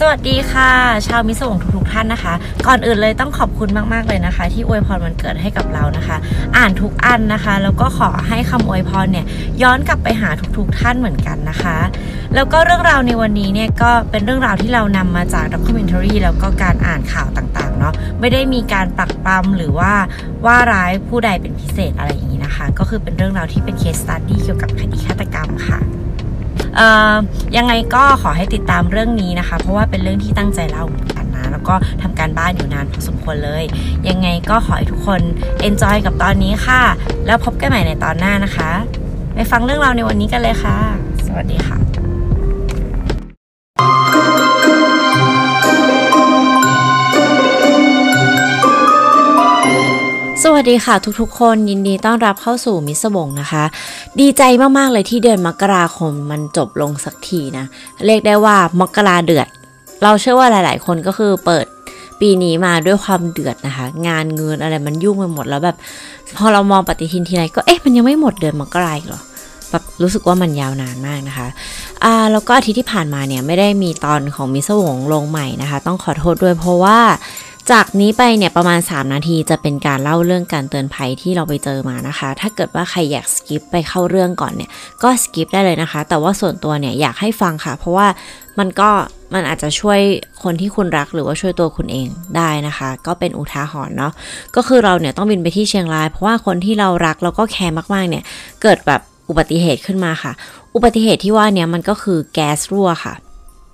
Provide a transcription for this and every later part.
สวัสดีค่ะ ชาวมิสวงทุกๆท่านนะคะ ก่อนอื่นเลยต้องขอบคุณมากๆเลยนะคะ ที่อวยพรวันเกิดให้กับเรานะคะ อ่านทุกอันนะคะ แล้วก็ขอให้คำอวยพรเนี่ยย้อนกลับไปหาทุกๆท่านเหมือนกันนะคะ แล้วก็เรื่องราวในวันนี้เนี่ยก็เป็นเรื่องราวที่เรานำมาจาก documentary แล้วก็การอ่านข่าวต่างๆเนาะไม่ได้มีการปรักปรำหรือว่าว่าร้ายผู้ใดเป็นพิเศษอะไรอย่างนี้นะคะ ก็คือเป็นเรื่องราวที่เป็น case study เกี่ยวกับคดีฆาตกรรมค่ะ ยังไงก็ขอให้ติดตามเรื่องนี้นะคะ เพราะว่าเป็นเรื่องที่ตั้งใจเล่าเหมือนกันนะ แล้วก็ทำการบ้านอยู่นานพอสมควรเลย ยังไงก็ขอให้ทุกคน enjoy กับตอนนี้ค่ะ แล้วพบกันใหม่ในตอนหน้านะคะ ไปฟังเรื่องราวในวันนี้กันเลยค่ะ สวัสดีค่ะ สวัสดีค่ะทุกๆ คนยินดีต้อนรับเข้าสู่มิสบงนะคะ ดีใจมากๆเลยที่เดือนมกราคมมันจบลงสักทีนะเรียกได้ว่ามกราเดือด เราเชื่อว่าหลาย ๆ คนก็คือเปิดปีนี้มาด้วยความเดือดนะคะ งานเงินอะไรมันยุ่งไปหมดแล้วแบบ พอเรามองปฏิทินทีไรก็เอ๊ะมันยังไม่หมดเดือนมกราอีกหรอแบบรู้สึกว่ามันยาวนานมากนะคะ อ่าแล้วก็อาทิตย์ที่ผ่านมาเนี่ยไม่ได้มีตอนของมิสวงลงใหม่นะคะ ต้องขอโทษด้วยเพราะว่า จากนี้ไปเนี่ยประมาณ 3 นาทีจะเป็นการเล่าเรื่องการเตือนภัยที่เราไปเจอมานะคะ ถ้าเกิดว่าใครอยากสกิปไปเข้าเรื่องก่อนเนี่ยก็สกิปได้เลยนะคะ แต่ว่าส่วนตัวเนี่ยอยากให้ฟังค่ะ เพราะว่ามันก็มันอาจจะช่วยคนที่คุณรักหรือว่าช่วยตัวคุณเองได้นะคะ ก็เป็นอุทาหรณ์เนาะก็คือเราเนี่ยต้องบินไปที่เชียงราย เพราะว่าคนที่เรารักแล้วก็แคร์มากๆเนี่ยเกิดแบบอุบัติเหตุขึ้นมาค่ะ อุบัติเหตุที่ว่าเนี่ยมันก็คือแก๊สรั่วค่ะ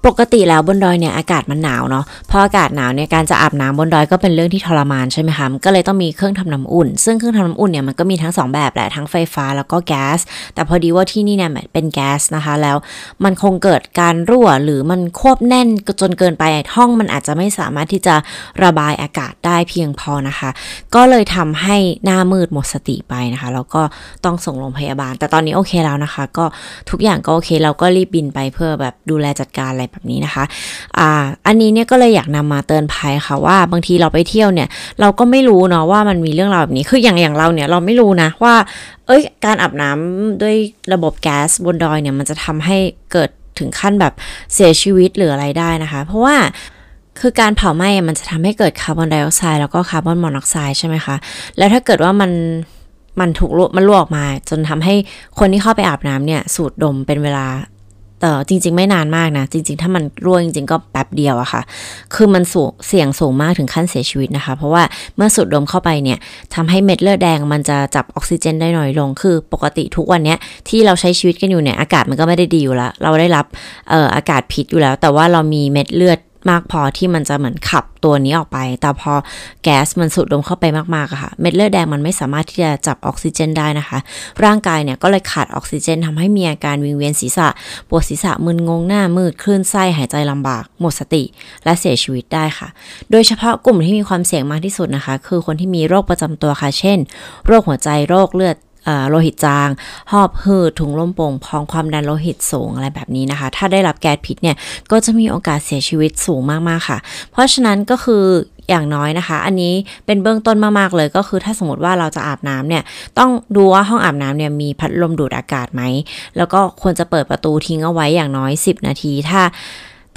ปกติแล้วบนดอยเนี่ยอากาศมันหนาวเนาะพออากาศหนาวเนี่ยการจะอาบน้ำบนดอยก็เป็นเรื่องที่ทรมานใช่ไหมคะก็เลยต้องมีเครื่องทำน้ำอุ่น ซึ่งเครื่องทำน้ำอุ่นเนี่ยมันก็มีทั้ง 2 แบบแหละทั้งไฟฟ้าแล้วก็แก๊สแต่พอดีว่าที่นี่เนี่ยเป็นแก๊สนะคะแล้วมันคงเกิดการรั่วหรือมันควบแน่นจนเกินไปห้องมันอาจจะไม่สามารถที่จะระบายอากาศได้เพียงพอนะคะ ก็เลยทำให้หน้ามืดหมดสติไปนะคะแล้วก็ต้องส่งโรงพยาบาล แต่ตอนนี้โอเคแล้วนะคะ ก็ทุกอย่างก็โอเคเราก็รีบบินไปเพื่อแบบดูแลจัดการอะไรแบบนี้นะคะอ่าอันนี้เนี่ยก็เลยอยากนำมาเตือนภัยค่ะว่าบางทีเราไปเที่ยวเนี่ย เราก็ไม่รู้เนาะว่ามันมีเรื่องราวแบบนี้คืออย่างอย่างเราเนี่ยเราไม่รู้นะว่า เอ้ยการอาบน้ำด้วยระบบแก๊สบนดอยเนี่ยมันจะทำให้เกิดถึงขั้นแบบเสียชีวิตหรืออะไรได้นะคะ เพราะว่าคือการเผาไหม้มันจะทำให้เกิดคาร์บอนไดออกไซด์แล้วก็คาร์บอนมอนอกไซด์ใช่ไหมคะ แล้วถ้าเกิดว่ามันมันถูกมันลวกมา จนทำให้คนที่เข้าไปอาบน้ำเนี่ย สูดดมเป็นเวลา แต่จริง ๆ ไม่นานมากนะ จริง ๆ ถ้ามันรั่วจริง ๆ ก็แป๊บเดียวอะค่ะ คือมันสูงเสี่ยงสูงมากถึงขั้นเสียชีวิตนะคะ เพราะว่าเมื่อสูดดมเข้าไปเนี่ยทำให้เม็ดเลือดแดงมันจะจับออกซิเจนได้น้อยลง คือปกติทุกวันนี้ที่เราใช้ชีวิตกันอยู่เนี่ยอากาศมันก็ไม่ได้ดีอยู่แล้ว เราได้รับเอ่ออากาศพิษอยู่แล้ว แต่ว่าเรามีเม็ดเลือด มากพอที่มันจะเหมือนขับตัวนี้ออกไป แต่พอแก๊สมันสูดดมเข้าไปมากๆอะค่ะ เม็ดเลือดแดงมันไม่สามารถที่จะจับออกซิเจนได้นะคะ ร่างกายเนี่ยก็เลยขาดออกซิเจนทำให้มีอาการวิงเวียนศีรษะ ปวดศีรษะมึนงงหน้ามืดคลื่นไส้หายใจลำบาก หมดสติ และเสียชีวิตได้ค่ะ โดยเฉพาะกลุ่มที่มีความเสี่ยงมากที่สุดนะคะ คือคนที่มีโรคประจำตัวค่ะ เช่น โรคหัวใจ โรคเลือด โลหิตจาง หอบหืดถุงลมโป่งพองความดันโลหิตสูงอะไรแบบนี้นะคะ ถ้าได้รับแก๊สพิษเนี่ย ก็จะมีโอกาสเสียชีวิตสูงมากๆค่ะ เพราะฉะนั้นก็คืออย่างน้อยนะคะ อันนี้เป็นเบื้องต้นมากๆเลยก็คือถ้าสมมติว่าเราจะอาบน้ำเนี่ย ต้องดูว่าห้องอาบน้ำเนี่ยมีพัดลมดูดอากาศไหม แล้วก็ควรจะเปิดประตูทิ้งเอาไว้อย่างน้อย 10 นาที ถ้า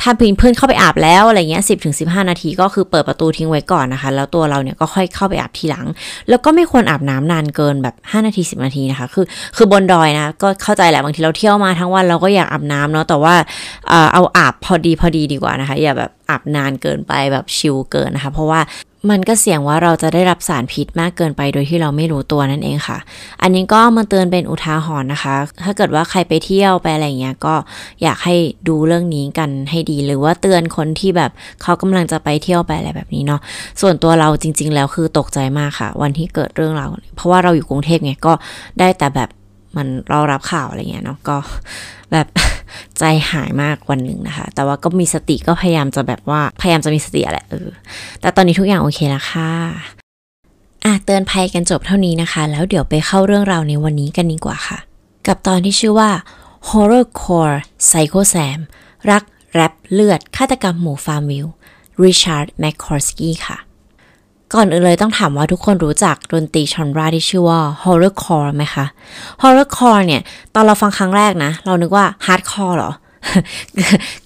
ถ้าเพื่อนเข้าไปอาบแล้วอะไรเงี้ยสิบถึงสิบห้านาทีก็คือเปิดประตูทิ้งไว้ก่อนนะคะ แล้วตัวเราเนี่ยก็ค่อยเข้าไปอาบทีหลัง แล้วก็ไม่ควรอาบน้ำนานเกินแบบ5นาที10นาทีนะคะ คือคือบนดอยนะก็เข้าใจแหละบางทีเราเที่ยวมาทั้งวันเราก็อยากอาบน้ำเนาะแต่ว่าเอาอาบพอดีพอดีดีกว่านะคะ อย่าแบบอาบนานเกินไปแบบชิลเกินนะคะ เพราะว่า มันก็เสี่ยงว่าเราจะได้รับสารพิษมากเกินไปโดยที่เราไม่รู้ตัวนั่นเองค่ะ อันนี้ก็มาเตือนเป็นอุทาหรณ์นะคะ ถ้าเกิดว่าใครไปเที่ยวไปอะไรเงี้ยก็อยากให้ดูเรื่องนี้กันให้ดี หรือว่าเตือนคนที่แบบเขากำลังจะไปเที่ยวไปอะไรแบบนี้เนาะ ส่วนตัวเราจริง ๆ แล้วคือตกใจมากค่ะ วันที่เกิดเรื่องเรา เพราะว่าเราอยู่กรุงเทพไงก็ได้แต่แบบมันเรารับข่าวอะไรเงี้ยเนาะก็ แบบใจหายมากวันหนึ่งนะคะ แต่ว่าก็มีสติก็พยายามจะแบบว่าพยายามจะมีสติแหละเออ แต่ตอนนี้ทุกอย่างโอเคแล้วค่ะอะเตือนภัยกันจบเท่านี้นะคะ แล้วเดี๋ยวไปเข้าเรื่องราวในวันนี้กันดีกว่าค่ะ กับตอนที่ชื่อว่า Horrorcore Psycho Sam รักแรปเลือดฆาตกรรมหมู่ Farmville ริชาร์ดแมคคอร์สกี้ค่ะ ก่อนอื่นเลยต้องถามว่าทุกคนรู้จักดนตรี genre ที่ชื่อว่า horrorcore ไหมคะ horrorcore เนี่ย ตอนเราฟังครั้งแรกนะ เรานึกว่า hardcore หรอ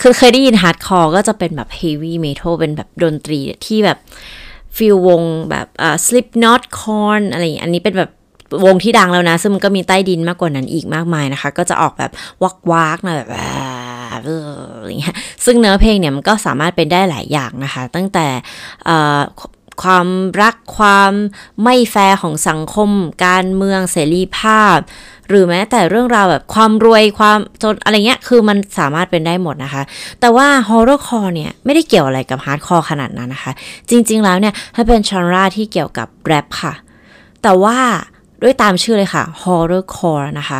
คือเคยได้ยิน hardcore ก็จะเป็นแบบ heavy metal เป็นแบบดนตรีที่แบบฟิลวงแบบอ่า Slipknot Korn อะไรอย่างอันนี้เป็นแบบวงที่ดังแล้วนะ ซึ่งมันก็มีใต้ดินมากกว่านั้นอีกมากมายนะคะ ก็จะออกแบบวักวักนะแบบอะไรเงี้ยซึ่งเนื้อเพลงเนี่ยมันก็สามารถเป็นได้หลายอย่างนะคะ ตั้งแต่ ความรักความไม่แฟร์ของสังคม การเมืองเสรีภาพ หรือแม้แต่เรื่องราวแบบความรวยความจนอะไรเงี้ยคือมันสามารถเป็นได้หมดนะคะ แต่ว่า horrorcore เนี่ย ไม่ได้เกี่ยวอะไรกับ hardcore ขนาดนั้นนะคะ จริง ๆ แล้วเนี่ยถ้าเป็น genre ที่เกี่ยวกับแรปค่ะ แต่ว่าด้วยตามชื่อเลยค่ะ horrorcore นะคะ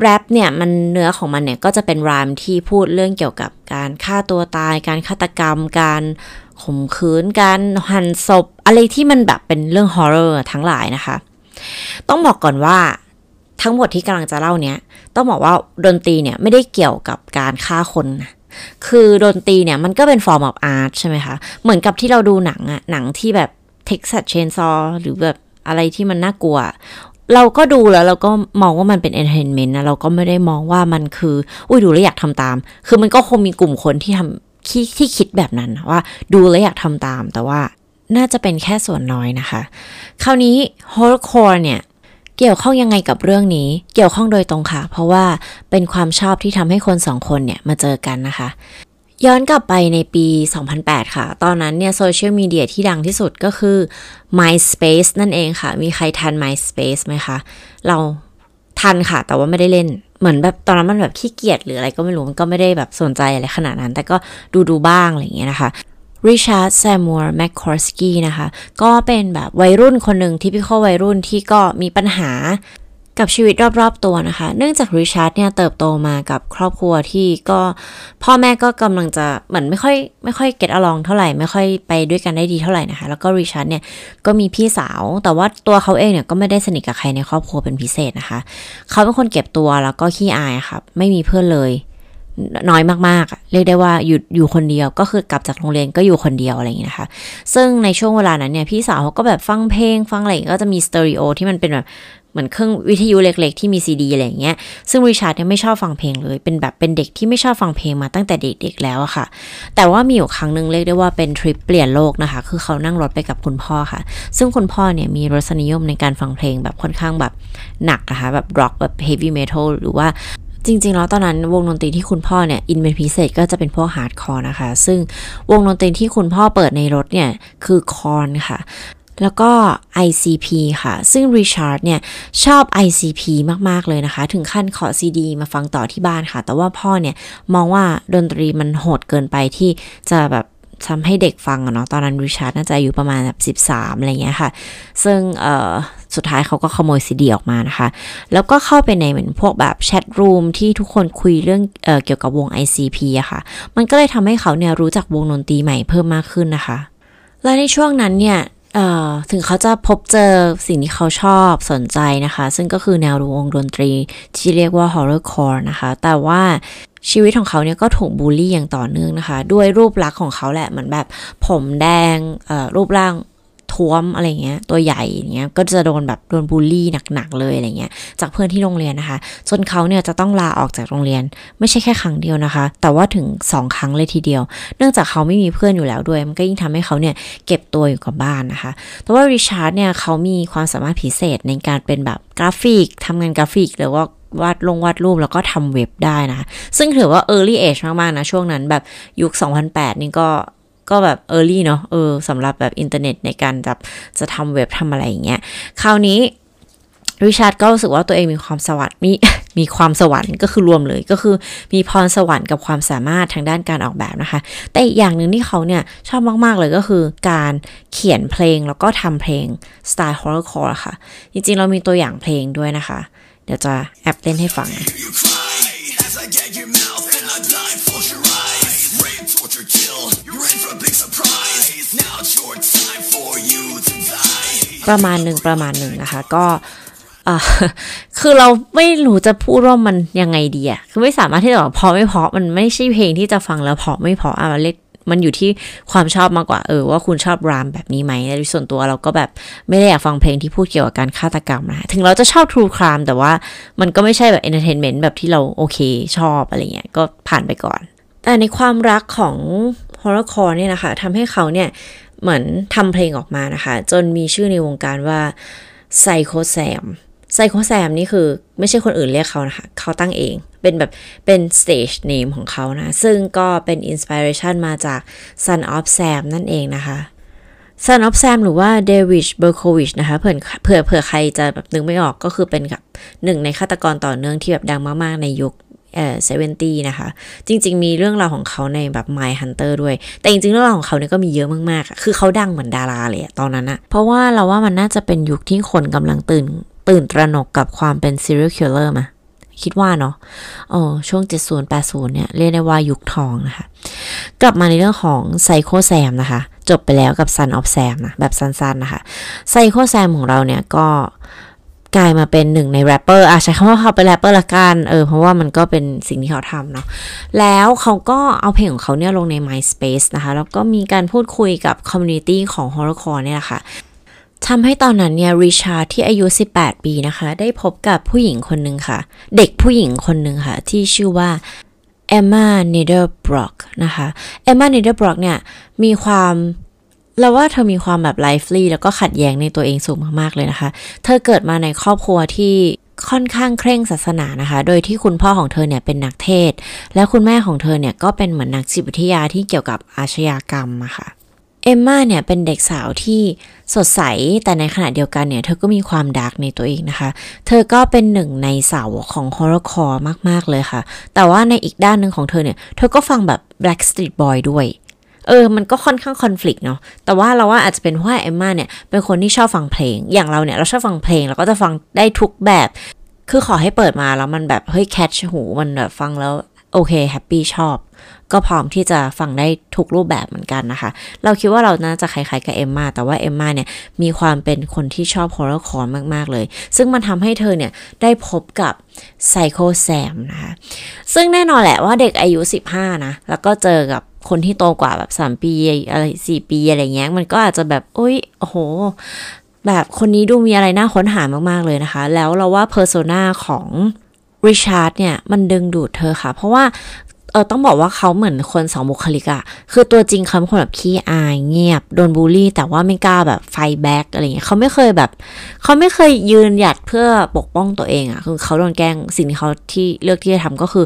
แรปเนี่ยมันเนื้อของมันเนี่ยก็จะเป็นรามที่พูดเรื่องเกี่ยวกับการฆ่าตัวตาย การฆาตกรรม การ ข่มขืนการหั่นศพ อะไรที่มันแบบเป็นเรื่อง horror ทั้งหลายนะคะ ต้องบอกก่อนว่าทั้งหมดที่กำลังจะเล่าเนี้ยต้องบอกว่าดนตรีเนี่ยไม่ได้เกี่ยวกับการฆ่าคนนะคือดนตรีเนี่ยมันก็เป็นฟอร์มของ art ใช่ไหมคะ เหมือนกับที่เราดูหนังอะหนังที่แบบ Texas Chainsaw หรือแบบอะไรที่มันน่ากลัว เราก็ดูแล้วเราก็มองว่ามันเป็น entertainment นะเราก็ไม่ได้มองว่ามันคือ อุ้ยดูแล้วอยากทำตาม คือมันก็คงมีกลุ่มคนที่ทำ ที่ที่คิดแบบนั้นว่า ดูแล้วอยากทำตาม แต่ว่าน่าจะเป็นแค่ส่วนน้อยนะคะ คราวนี้ horrorcore เนี่ยเกี่ยวข้องยังไงกับเรื่องนี้ เกี่ยวข้องโดยตรงค่ะ เพราะว่าเป็นความชอบที่ทำให้คนสองคนเนี่ยมาเจอกันนะคะ ย้อนกลับไปในปี 2008 ค่ะ ตอนนั้นเนี่ยโซเชียลมีเดียที่ดังที่สุดก็คือ MySpace นั่นเองค่ะ มีใครทัน MySpace ไหมคะ เราทันค่ะ แต่ว่าไม่ได้เล่น เหมือนแบบตอนนั้นมันแบบขี้เกียจหรืออะไรก็ไม่รู้ มันก็ไม่ได้แบบสนใจอะไรขนาดนั้น แต่ก็ดูดูบ้างอะไรอย่างเงี้ยนะคะริชาร์ดซามูเอลแมคคอร์สกี้นะคะ ก็เป็นแบบวัยรุ่นคนหนึ่งที่พี่ข้อวัยรุ่นที่ก็มีปัญหา กับชีวิตรอบๆตัวนะคะ เนื่องจากริชาร์ดเนี่ยเติบโตมากับครอบครัวที่ก็พ่อแม่ก็กำลังจะเหมือนไม่ค่อยไม่ค่อย get along เท่าไหร่ไม่ค่อยไปด้วยกันได้ดีเท่าไหร่นะคะ แล้วก็ริชาร์ดเนี่ยก็มีพี่สาว แต่ว่าตัวเขาเองเนี่ยก็ไม่ได้สนิทกับใครในครอบครัวเป็นพิเศษนะคะ เขาเป็นคนเก็บตัวแล้วก็ขี้อายค่ะไม่มีเพื่อนเลยน้อยมากๆ เรียกได้ว่าอยู่อยู่คนเดียวก็คือกลับจากโรงเรียนก็อยู่คนเดียวอะไรอย่างนี้นะคะ ซึ่งในช่วงเวลานั้นเนี่ยพี่สาวเขาก็แบบฟังเพลงฟังอะไรก็จะมีสเตอริโอที่มันเป็นแบบ เหมือนเครื่องวิทยุเล็ก ๆ ที่มีซีดีอะไรอย่างเงี้ย ซึ่งริชาร์ดเนี่ยไม่ชอบฟังเพลงเลย เป็นแบบเป็นเด็กที่ไม่ชอบฟังเพลงมาตั้งแต่เด็กๆแล้วอะค่ะ แต่ว่ามีอยู่ครั้งหนึ่งเรียกได้ว่าเป็นทริปเปลี่ยนโลกนะคะ คือเขานั่งรถไปกับคุณพ่อค่ะ ซึ่งคุณพ่อเนี่ยมีรสนิยมในการฟังเพลงแบบค่อนข้างแบบหนักนะคะ แบบร็อกแบบ heavy metal หรือว่าจริงๆ แล้วตอนนั้นวงดนตรีที่คุณพ่อเนี่ยอินเป็นพิเศษก็จะเป็นพวก hardcore นะคะ ซึ่งวงดนตรีที่คุณพ่อเปิดในรถเนี่ยคือ Korn ค่ะ แล้วก็ ICP ค่ะ ซึ่ง Richard เนี่ยชอบ ICP มาก ๆ เลยนะคะ ถึงขั้นขอซีดีมาฟังต่อที่บ้านค่ะ แต่ว่าพ่อเนี่ยมองว่าดนตรีมันโหดเกินไปที่จะแบบทำให้เด็กฟังอะเนาะ ตอนนั้นริชาร์ดน่าจะอายุประมาณแบบ13 อะไรเงี้ยค่ะ ซึ่งเอ่อสุดท้ายเขาก็ขโมยซีดีออกมานะคะ แล้วก็เข้าไปในเหมือนพวกแบบแชทรูมที่ทุกคนคุยเรื่องเออเกี่ยวกับวง ICP อะค่ะ มันก็เลยทำให้เขาเนี่ยรู้จักวงดนตรีใหม่เพิ่มมากขึ้นนะคะ และในช่วงนั้นเนี่ย ถึงเขาจะพบเจอสิ่งที่เขาชอบสนใจนะคะ ซึ่งก็คือแนววงดนตรีที่เรียกว่า horrorcore นะคะ แต่ว่าชีวิตของเขาเนี่ยก็ถูกบูลลี่อย่างต่อเนื่องนะคะ ด้วยรูปลักษณ์ของเขาแหละเหมือนแบบผมแดงรูปร่าง ท้วมอะไรเงี้ย ตัวใหญ่อย่างเงี้ย ก็จะโดนแบบโดนบูลลี่หนักๆเลยอะไรเงี้ย จากเพื่อนที่โรงเรียนนะคะ จนเขาเนี่ยจะต้องลาออกจากโรงเรียน ไม่ใช่แค่ครั้งเดียวนะคะ แต่ว่าถึง 2 ครั้งเลยทีเดียว เนื่องจากเขาไม่มีเพื่อนอยู่แล้วด้วย มันก็ยิ่งทำให้เขาเนี่ยเก็บตัวอยู่กับบ้านนะคะ แต่ว่าริชาร์ดเนี่ยเขามีความสามารถพิเศษในการเป็นแบบกราฟิกทำงานกราฟิกหรือว่าวาดลงวาดรูปแล้วก็ทำเว็บได้นะคะ ซึ่งถือว่า early age มาก ๆ นะ ช่วงนั้นแบบยุค 2008 นี่ก็ ก็แบบ early เนาะเออสำหรับแบบอินเทอร์เน็ตในการจะจะทำเว็บทำอะไรอย่างเงี้ยคราวนี้ริชาร์ดก็รู้สึกว่าตัวเองมีความสวรรค์มีมีความสวรรค์ก็คือรวมเลยก็คือมีพรสวรรค์กับความสามารถทางด้านการออกแบบนะคะ แต่อีกอย่างหนึ่งที่เขาเนี่ยชอบมาก ๆ เลยก็คือการเขียนเพลงแล้วก็ทำเพลงสไตล์ horrorcore ค่ะ จริง ๆ เรามีตัวอย่างเพลงด้วยนะคะ เดี๋ยวจะแอปเต้นให้ฟัง ประมาณหนึ่งประมาณหนึ่งนะคะ ก็คือเราไม่รู้จะพูดว่ามันยังไงดีอะคือไม่สามารถที่จะบอกพอไม่พอมันไม่ใช่เพลงที่จะฟังแล้วพอไม่พออะเรียกมันอยู่ที่ความชอบมากกว่าเออว่าคุณชอบรามแบบนี้ไหมในส่วนตัวเราก็แบบไม่ได้อยากฟังเพลงที่พูดเกี่ยวกับการฆาตกรรมนะถึงเราจะชอบ True Crime แต่ว่ามันก็ไม่ใช่แบบ entertainment แบบที่เราโอเคชอบอะไรเงี้ยก็ผ่านไปก่อน แต่ในความรักของ horrorcore เนี่ยนะคะทำให้เขาเนี่ย เหมือนทำเพลงออกมานะคะ จนมีชื่อในวงการว่า Psycho Sam ไซโคแซมนี่คือไม่ใช่คนอื่นเรียกเขานะคะ เขาตั้งเอง เป็นแบบเป็น stage name ของเขานะ ซึ่งก็เป็น inspiration มาจาก Son of Sam นั่นเองนะคะ Son of Sam หรือว่า David Berkowitz นะคะเผื่อเผื่อเผื่อใครจะแบบนึกไม่ออกก็คือเป็นกับหนึ่งในฆาตกรต่อเนื่องที่แบบดังมาก ๆ ในยุค เอ่อเซเวนตี้นะคะ จริง ๆ มีเรื่องราวของเขาในแบบ My Hunter ด้วย แต่จริง ๆ เรื่องราวของเขาเนี่ยก็มีเยอะมากๆ คือเขาดังเหมือนดาราเลยตอนนั้นอะเพราะว่าเราว่ามันน่าจะเป็นยุคที่คนกำลังตื่น ตื่นตระหนกกับความเป็น serial killer มาคิดว่าเนาะอ๋อช่วง 70 80 เนี่ย เรียกได้ว่ายุคทองนะคะ กลับมาในเรื่องของ Psycho Sam นะคะ จบไปแล้วกับ Son of Sam นะ แบบสั้นๆนะคะ Psycho Sam ของเราเนี่ยก็ กลายมาเป็นหนึ่งในแรปเปอร์อะใช้คำว่าเขาเป็นแรปเปอร์ละกันเออเพราะว่ามันก็เป็นสิ่งที่เขาทำเนาะแล้วเขาก็เอาเพลงของเขาเนี่ยลงใน MySpace นะคะ แล้วก็มีการพูดคุยกับคอมมูนิตี้ของ Horrorcore เนี่ยแหละค่ะทำให้ตอนนั้นเนี่ยริชาร์ดที่อายุ 18 ปีนะคะ ได้พบกับผู้หญิงคนหนึ่งค่ะ เด็กผู้หญิงคนหนึ่งค่ะ ที่ชื่อว่าเอมมาเนเดอร์บร็อกนะคะเอมมาเนเดอร์บร็อกเนี่ยมีความ เราว่าเธอมีความแบบ lively แล้วก็ขัดแย้งในตัวเองสูงมากๆเลยนะคะ เธอเกิดมาในครอบครัวที่ค่อนข้างเคร่งศาสนานะคะ โดยที่คุณพ่อของเธอเนี่ยเป็นนักเทศ และคุณแม่ของเธอเนี่ยก็เป็นเหมือนนักจิตวิทยาที่เกี่ยวกับอาชญากรรมอะค่ะเอมมาเนี่ยเป็นเด็กสาวที่สดใส แต่ในขณะเดียวกันเนี่ยเธอก็มีความ dark ในตัวเองนะคะ เธอก็เป็นหนึ่งในสาวกของ horrorcore มาก ๆ เลยค่ะ แต่ว่าในอีกด้านหนึ่งของเธอเนี่ย เธอก็ฟังแบบ Backstreet Boys ด้วย เออ มันก็ค่อนข้างคอน FLICT เนาะ แต่ว่าเราว่าอาจจะเป็นเพราะเอมมาเนี่ย เป็นคนที่ชอบฟังเพลง อย่างเราเนี่ย เราชอบฟังเพลง เราก็จะฟังได้ทุกแบบ คือขอให้เปิดมาแล้วมันแบบ เฮ้ย catch หู มันแบบฟังแล้วโอเค แฮปปี้ชอบ ก็พร้อมที่จะฟังได้ทุกรูปแบบเหมือนกันนะคะ เราคิดว่าเราน่าจะคล้ายๆกับเอมมาแต่ว่าเอมมาเนี่ย มีความเป็นคนที่ชอบ horrorcore มากๆเลย ซึ่งมันทำให้เธอเนี่ย ได้พบกับไซโคแซมนะคะ ซึ่งแน่นอนแหละว่าเด็กอายุ 15 นะ แล้วก็เจอกับ คนที่โตกว่าแบบ3ปีอะไรสี่ปีอะไรเงี้ย มันก็อาจจะแบบโอ้ยโอ้โห แบบคนนี้ดูมีอะไรน่าค้นหามากๆเลยนะคะ แล้วเราว่า persona ของริชาร์ดเนี่ย มันดึงดูดเธอค่ะ เพราะว่าเออต้องบอกว่าเขาเหมือนคนสองบุคลิกอะคือตัวจริงเขาเป็นคนแบบขี้อายเงียบ โดนบูลลี่ แต่ว่าไม่กล้าแบบ fight back อะไรเงี้ยเขาไม่เคยแบบเขาไม่เคยยืนหยัดเพื่อปกป้องตัวเองอะคือเขาโดนแกล้งสิ่งที่เขาที่เลือกที่จะทำก็คือ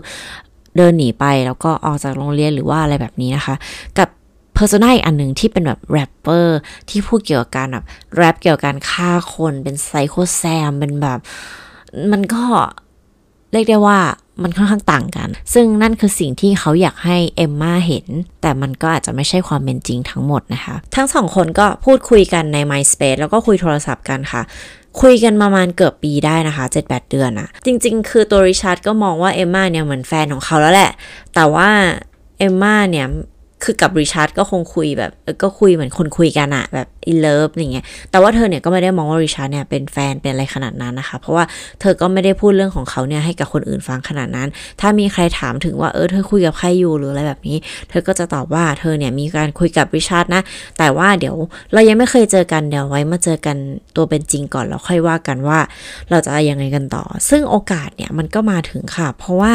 เดินหนีไปแล้วก็ออกจากโรงเรียนหรือว่าอะไรแบบนี้นะคะ กับ persona อีกอันหนึ่งที่เป็นแบบแรปเปอร์ที่พูดเกี่ยวกับการแบบแรปเกี่ยวกับการฆ่าคนเป็นไซโคแซมเป็นแบบ มันก็เรียกได้ว่ามันค่อนข้างต่างกัน ซึ่งนั่นคือสิ่งที่เขาอยากให้เอมมาเห็น แต่มันก็อาจจะไม่ใช่ความเป็นจริงทั้งหมดนะคะ ทั้งสองคนก็พูดคุยกันใน MySpace แล้วก็คุยโทรศัพท์กันค่ะ คุยกันประมาณเกือบปีได้นะคะ7-8 เดือนอะจริง ๆ คือตัวริชาร์ดก็มองว่าเอมมาเนี่ยเหมือนแฟนของเขาแล้วแหละ แต่ว่าเอมมาเนี่ย คือกับริชาร์ดก็คงคุยแบบก็คุยเหมือนคนคุยกันอะแบบ in love อย่างเงี้ยแต่ว่าเธอเนี่ยก็ไม่ได้มองว่าริชาร์ดเนี่ยเป็นแฟนเป็นอะไรขนาดนั้นนะคะ เพราะว่าเธอก็ไม่ได้พูดเรื่องของเขาเนี่ยให้กับคนอื่นฟังขนาดนั้น ถ้ามีใครถามถึงว่าเออเธอคุยกับใครอยู่หรืออะไรแบบนี้ เธอก็จะตอบว่าเธอเนี่ยมีการคุยกับริชาร์ดนะ แต่ว่าเดี๋ยวเรายังไม่เคยเจอกันเดี๋ยวไว้มาเจอกันตัวเป็นจริงก่อนแล้วค่อยว่ากันว่า เราจะยังไงกันต่อ ซึ่งโอกาสเนี่ยมันก็มาถึงค่ะ เพราะว่า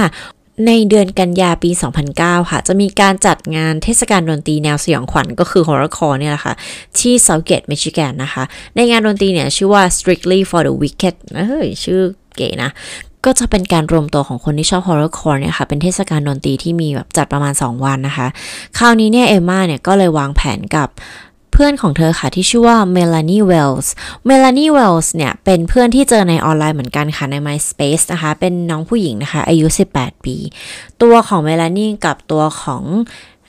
ในเดือนกันยาปี 2009 ค่ะ จะมีการจัดงานเทศกาลดนตรีแนวสยองขวัญก็คือ Horrorcore เนี่ยแหละค่ะ ที่ Southgate Michigan นะคะ ในงานดนตรีเนี่ยชื่อว่า Strictly for the Wicked เฮ้ย ชื่อเก๋นะก็จะเป็นการรวมตัวของคนที่ชอบ Horror Core เนี่ยค่ะ เป็นเทศกาลดนตรีที่มีแบบจัดประมาณ 2 วันนะคะ คราวนี้เนี่ยเอมมาเนี่ยก็เลยวางแผนกับ พื่อนของเธอค่ะที่ชื่อว่าเมลานีเวลส์เมลานีเวลส์เนี่ยเป็นเพื่อนที่เจอในออนไลน์เหมือนกันค่ะใน MySpace นะคะ เป็นน้องผู้หญิงนะคะ อายุ 18 ปี ตัวของเมลานีกับตัวของ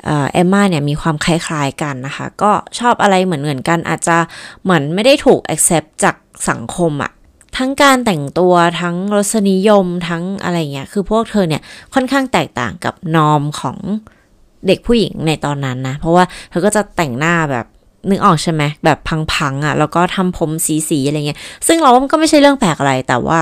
เอมมาเนี่ยมีความคล้ายๆกันนะคะ ก็ชอบอะไรเหมือนเหมือนกันอาจจะเหมือนไม่ได้ถูก accept จากสังคมอะทั้งการแต่งตัวทั้งรสนิยมทั้งอะไรเงี้ยคือพวกเธอเนี่ยค่อนข้างแตกต่างกับนอมของเด็กผู้หญิงในตอนนั้นนะ เพราะว่าเธอก็จะแต่งหน้าแบบ นึกออกใช่ไหมแบบพังๆอะ่ะ แล้วก็ทำผมสีๆอะไรเงี้ย ซึ่งเราว่ามันก็ไม่ใช่เรื่องแปลกอะไร แต่ว่า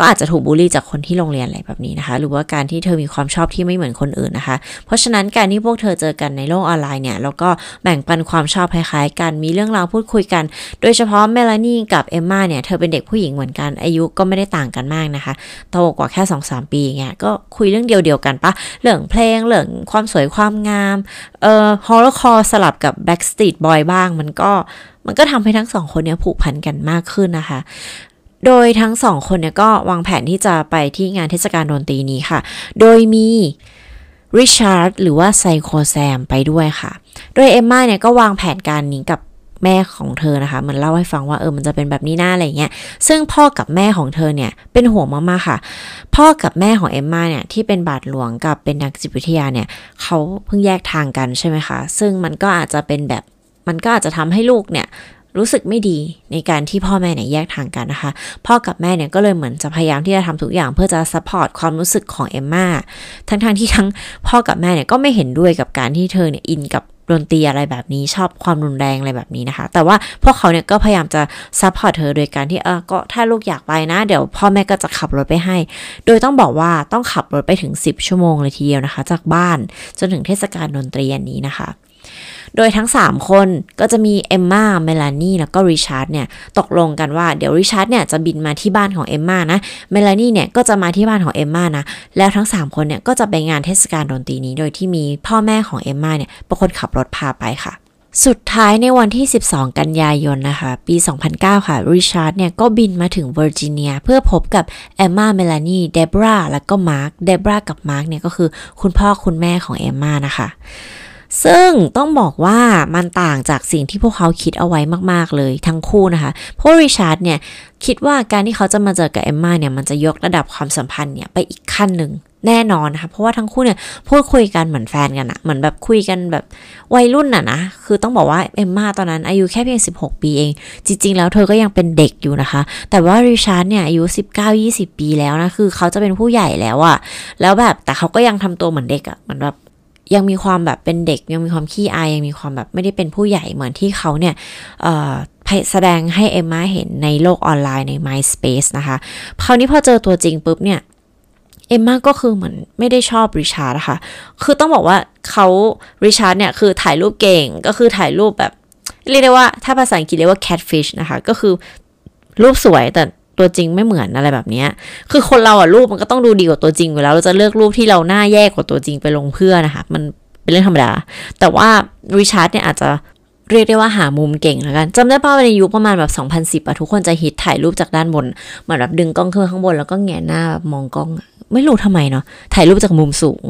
ก็อาจจะถูกบูลลี่จากคนที่โรงเรียนอะไรแบบนี้นะคะ หรือว่าการที่เธอมีความชอบที่ไม่เหมือนคนอื่นนะคะ เพราะฉะนั้นการที่พวกเธอเจอกันในโลกออนไลน์เนี่ยแล้วก็แบ่งปันความชอบคล้ายๆกันมีเรื่องราวพูดคุยกัน โดยเฉพาะเมลานี่กับเอมมาเนี่ยเธอเป็นเด็กผู้หญิงเหมือนกันอายุก็ไม่ได้ต่างกันมากนะคะโตกว่าแค่2อสปีเงี้ยก็คุยเรื่องเดียวๆกันปะเรื่องเพลงเรื่องความสวยความงามเอ่อ horrorcore สลับกับ Backstreet Boys บ้างมันก็มันก็ทำให้ทั้งสองคนเนี้ยผูกพันกันมากขึ้นนะคะ โดยทั้งสองคนเนี่ยก็วางแผนที่จะไปที่งานเทศกาลดนตรีนี้ค่ะ โดยมีริชาร์ดหรือว่าไซโคแซมไปด้วยค่ะ โดยเอมมาเนี่ยก็วางแผนการนี้กับแม่ของเธอนะคะ มันเล่าให้ฟังว่าเออมันจะเป็นแบบนี้หน้าอะไรเงี้ย ซึ่งพ่อกับแม่ของเธอเนี่ยเป็นห่วงมากๆค่ะ พ่อกับแม่ของเอมมาเนี่ยที่เป็นบาทหลวงกับเป็นนักจิตวิทยาเนี่ยเขาเพิ่งแยกทางกันใช่ไหมคะ ซึ่งมันก็อาจจะเป็นแบบมันก็อาจจะทำให้ลูกเนี่ย รู้สึกไม่ดีในการที่พ่อแม่เนี่ยแยกทางกันนะคะ พ่อกับแม่เนี่ยก็เลยเหมือนจะพยายามที่จะทำทุกอย่างเพื่อจะ support ความรู้สึกของเอมมาทั้งๆที่ทั้งพ่อกับแม่เนี่ยก็ไม่เห็นด้วยกับการที่เธอเนี่ยอินกับดนตรีอะไรแบบนี้ชอบความรุนแรงอะไรแบบนี้นะคะ แต่ว่าพวกเขาเนี่ยก็พยายามจะ support เธอโดยการที่เออก็ถ้าลูกอยากไปนะ เดี๋ยวพ่อแม่ก็จะขับรถไปให้ โดยต้องบอกว่าต้องขับรถไปถึง 10 ชั่วโมงเลยทีเดียวนะคะ จากบ้านจนถึงเทศกาลดนตรีอันนี้นะคะ โดยทั้ง 3 คนก็จะมีเอมมาเมลานีแล้วก็ริชาร์ดเนี่ยตกลงกันว่าเดี๋ยวริชาร์ดเนี่ยจะบินมาที่บ้านของเอมมานะเมลานีเนี่ยก็จะมาที่บ้านของเอมมานะแล้วทั้ง 3 คนเนี่ยก็จะไปงานเทศกาลดนตรีนี้ โดยที่มีพ่อแม่ของเอมมาเนี่ยเป็นคนขับรถพาไปค่ะสุดท้ายในวันที่ 12 กันยายนนะคะ ปี 2009 ค่ะ ริชาร์ดเนี่ยก็บินมาถึงเวอร์จิเนีย เพื่อพบกับเอมมาเมลานีเดบราแล้วก็มาร์ค เดบรากับมาร์คเนี่ยก็คือคุณพ่อคุณแม่ของเอมมานะคะ ซึ่งต้องบอกว่ามันต่างจากสิ่งที่พวกเขาคิดเอาไว้มาก ๆ เลยทั้งคู่นะคะ เพราะริชาร์ดเนี่ย คิดว่าการที่เขาจะมาเจอกับเอมมาเนี่ย มันจะยกระดับความสัมพันธ์เนี่ย ไปอีกขั้นหนึ่งแน่นอนนะคะ เพราะว่าทั้งคู่เนี่ยพูดคุยกันเหมือนแฟนกันอะเหมือนแบบคุยกันแบบวัยรุ่นอะนะ คือต้องบอกว่าเอมมาตอนนั้นอายุแค่เพียง 16 ปีเอง จริง ๆ แล้วเธอก็ยังเป็นเด็กอยู่นะคะ แต่ว่าริชาร์ดเนี่ยอายุ 19-20 ปีแล้วนะ คือเขาจะเป็นผู้ใหญ่แล้วอะแล้วแบบแต่เขาก็ยังทำตัวเหมือนเด็กอะเหมือนแบบ ยังมีความแบบเป็นเด็ก ยังมีความขี้อาย ยังมีความแบบไม่ได้เป็นผู้ใหญ่เหมือนที่เขาเนี่ยแสดงให้เอมมาเห็นในโลกออนไลน์ใน MySpace นะคะคราวนี้พอเจอตัวจริงปุ๊บเนี่ยเอมมาก็คือเหมือนไม่ได้ชอบริชาร์ดนะคะคือต้องบอกว่าเขาริชาร์ดเนี่ยคือถ่ายรูปเก่ง ก็คือถ่ายรูปแบบ เรียกได้ว่าถ้าภาษาอังกฤษเรียกว่า catfish นะคะ ก็คือรูปสวยแต่ ตัวจริงไม่เหมือนอะไรแบบนี้คือคนเราอะรูปมันก็ต้องดูดีกว่าตัวจริงอยู่แล้ว เราจะเลือกรูปที่เราหน้าแย่กว่าตัวจริงไปลงเพื่อนะคะ มันเป็นเรื่องธรรมดา แต่ว่าริชาร์ดเนี่ยอาจจะเรียกได้ว่าหามุมเก่งแล้วกันจำได้ป่าวในยุคประมาณแบบ 2010อะทุกคนจะฮิตถ่ายรูปจากด้านบนเหมือนแบบดึงกล้องขึ้นข้างบนแล้วก็แงหน้าแบบมองกล้อง ไม่รู้ทำไมเนาะถ่ายรูปจากมุมสูง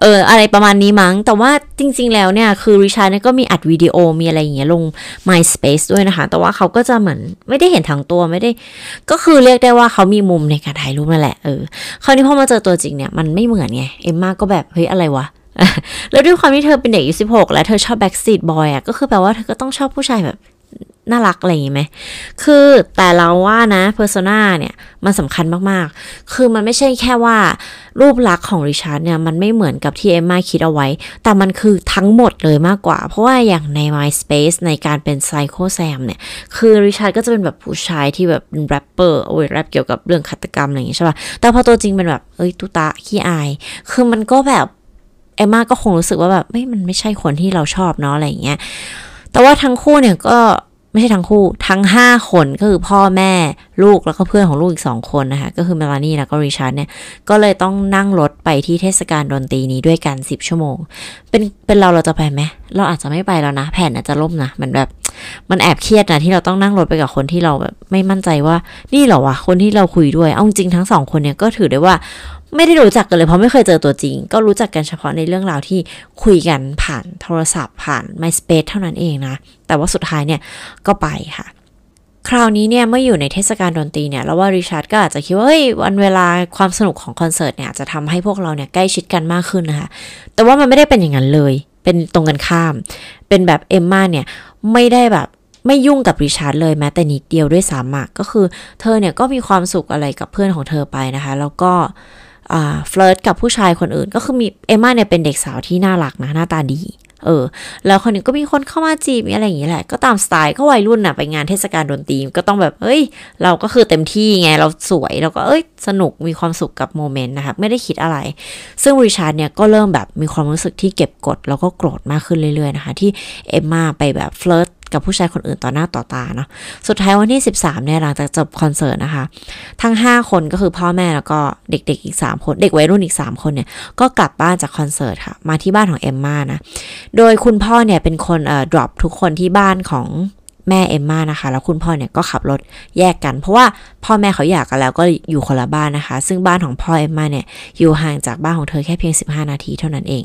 เออ อะไรประมาณนี้มั้ง แต่ว่าจริง ๆ แล้วเนี่ย คือริชาร์ดเนี่ยก็มีอัดวิดีโอมีอะไรอย่างเงี้ยลง MySpace ด้วยนะคะ แต่ว่าเขาก็จะเหมือนไม่ได้เห็นทั้งตัวไม่ได้ ก็คือเรียกได้ว่าเขามีมุมในการถ่ายรูปนั่นแหละเออคราวนี้พอมาเจอตัวจริงเนี่ยมันไม่เหมือนไงเอมมาก็แบบเฮ้ยอะไรวะแล้วด้วยความที่เธอเป็นเด็กอายุสิบหกและเธอชอบ Backstreet Boys อะก็คือแปลว่าเธอก็ต้องชอบผู้ชายแบบ น่ารักอะไรอย่างงี้ไหม คือแต่เราว่านะ persona เนี่ยมันสำคัญมากๆ คือมันไม่ใช่แค่ว่า รูปลักษณ์ของริชาร์ดเนี่ยมันไม่เหมือนกับที่เอมมาคิดเอาไว้ แต่มันคือทั้งหมดเลยมากกว่า เพราะว่าอย่างใน MySpace ในการเป็น Syko Sam เนี่ย คือริชาร์ดก็จะเป็นแบบผู้ชายที่แบบเป็นแรปเปอร์โอ้ยแรปเกี่ยวกับเรื่องฆาตกรรมอะไรอย่างงี้ใช่ป่ะ แต่พอตัวจริงเป็นแบบเอ้ยตุ๊ต๊ะขี้อาย คือมันก็แบบเอมมาก็คงรู้สึกว่าแบบไม่มันไม่ใช่คนที่เราชอบเนาะอะไรอย่างเงี้ย แต่ว่าทั้งคู่เนี่ยก็ ไม่ใช่ทั้งคู่ทั้ง 5 คนก็คือพ่อแม่ลูกแล้วก็เพื่อนของลูกอีก 2 คนนะคะ ก็คือเมลานี่แล้วก็ริชาร์ดเนี่ย ก็เลยต้องนั่งรถไปที่เทศกาลดนตรีนี้ด้วยกัน 10 ชั่วโมง เป็นเป็นเราเราจะไปไหม เราอาจจะไม่ไปแล้วนะ แผนอาจจะล่มนะ มันแบบ มันแอบเครียดนะที่เราต้องนั่งรถไปกับคนที่เราแบบไม่มั่นใจว่า นี่เหรอวะคนที่เราคุยด้วย เอาจริงทั้งสองคนเนี่ยก็ถือได้ว่า ไม่ได้รู้จักกันเลยเพราะไม่เคยเจอตัวจริง ก็รู้จักกันเฉพาะในเรื่องราวที่คุยกันผ่านโทรศัพท์ผ่าน MySpace เท่านั้นเองนะ แต่ว่าสุดท้ายเนี่ยก็ไปค่ะ คราวนี้เนี่ยเมื่ออยู่ในเทศกาลดนตรีเนี่ยแล้วว่าริชาร์ดก็อาจจะคิดว่าเฮ้ยวันเวลาความสนุกของคอนเสิร์ตเนี่ยจะทำให้พวกเราเนี่ยใกล้ชิดกันมากขึ้นนะคะ แต่ว่ามันไม่ได้เป็นอย่างนั้นเลย เป็นตรงกันข้าม เป็นแบบเอมมาเนี่ยไม่ได้แบบไม่ยุ่งกับริชาร์ดเลยแม้แต่นิดเดียวด้วยซ้ำอะก็คือเธอเนี่ยก็มีความสุขอะไรกับเพื่อนของเธอไปนะคะ แล้วก็ flirt กับผู้ชายคนอื่น ก็คือมีเอมมาเนี่ยเป็นเด็กสาวที่น่ารักนะหน้าตาดีเออ แล้วคราวนี้ก็มีคนเข้ามาจีบอะไรอย่างนี้แหละ ก็ตามสไตล์ก็วัยรุ่นอะไปงานเทศกาลดนตรีก็ต้องแบบเฮ้ย เราก็คือเต็มที่ไง เราสวย เราก็เอ้ย สนุก มีความสุขกับ moment นะคะ ไม่ได้คิดอะไร ซึ่งริชาร์ดเนี่ยก็เริ่มแบบมีความรู้สึกที่เก็บกด แล้วก็โกรธมากขึ้นเรื่อยๆนะคะ ที่เอมมาไปแบบ flirt กับผู้ชายคนอื่นต่อหน้าต่อตาเนาะสุดท้ายวันที่ 13เนี่ยหลังจากจบคอนเสิร์ตนะคะ ทั้ง 5 คนก็คือพ่อแม่แล้วก็เด็กๆอีก 3 คนเด็กวัยรุ่นอีก 3 คนเนี่ยก็กลับบ้านจากคอนเสิร์ตค่ะ มาที่บ้านของเอมมานะโดยคุณพ่อเนี่ยเป็นคนเอ่อ drop ทุกคนที่บ้านของแม่เอมมานะคะ แล้วคุณพ่อเนี่ยก็ขับรถแยกกัน เพราะว่าพ่อแม่เขาอยากกันแล้วก็อยู่คนละบ้านนะคะ ซึ่งบ้านของพ่อเอมมาเนี่ยอยู่ห่างจากบ้านของเธอแค่เพียง 15 นาทีเท่านั้นเอง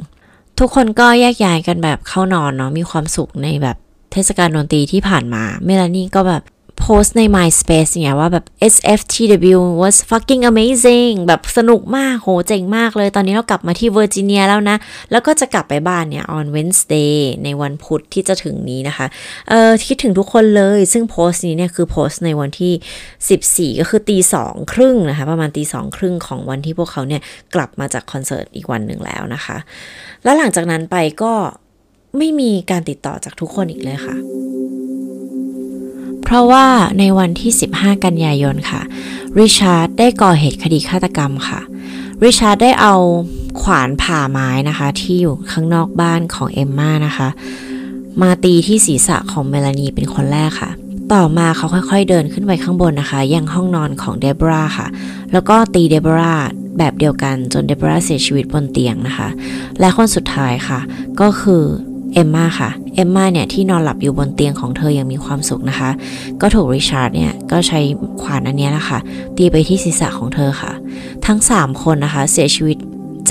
ทุกคนก็แยกย้ายกันแบบเข้านอนเนาะมีความสุขในแบบ เทศกาลดนตรีที่ผ่านมาเมลานี่ก็แบบโพสใน MySpace เงี้ยว่าแบบ SFTW was fucking amazing แบบสนุกมาก โห เจ๋งมากเลย ตอนนี้เรากลับมาที่เวอร์จิเนียแล้วนะ แล้วก็จะกลับไปบ้านเนี่ย on Wednesday ในวันพุธที่จะถึงนี้นะคะ เออคิดถึงทุกคนเลย ซึ่งโพสต์นี้เนี่ยคือโพสต์ในวันที่ 14 ก็คือตีสองครึ่งนะคะ ประมาณตีสองครึ่งของวันที่พวกเขาเนี่ยกลับมาจากคอนเสิร์ตอีกวันหนึ่งแล้วนะคะ แล้วหลังจากนั้นไปก็ ไม่มีการติดต่อจากทุกคนอีกเลยค่ะ เพราะว่าในวันที่ 15 กันยายนค่ะ ริชาร์ดได้ก่อเหตุคดีฆาตกรรมค่ะ ริชาร์ดได้เอาขวานผ่าไม้นะคะ ที่อยู่ข้างนอกบ้านของเอมมานะคะ มาตีที่ศีรษะของเมลานีเป็นคนแรกค่ะต่อมาเขาค่อยๆเดินขึ้นไปข้างบนนะคะ ยังห้องนอนของเดบราค่ะ แล้วก็ตีเดบราแบบเดียวกันจนเดบราเสียชีวิตบนเตียงนะคะ และคนสุดท้ายค่ะ ก็คือ เอมมาค่ะ เอมมาเนี่ยที่นอนหลับอยู่บนเตียงของเธอยังมีความสุขนะคะ ก็ถูกริชาร์ดเนี่ยก็ใช้ขวานอันนี้นะคะตีไปที่ศีรษะของเธอค่ะ ทั้ง 3 คนนะคะเสียชีวิต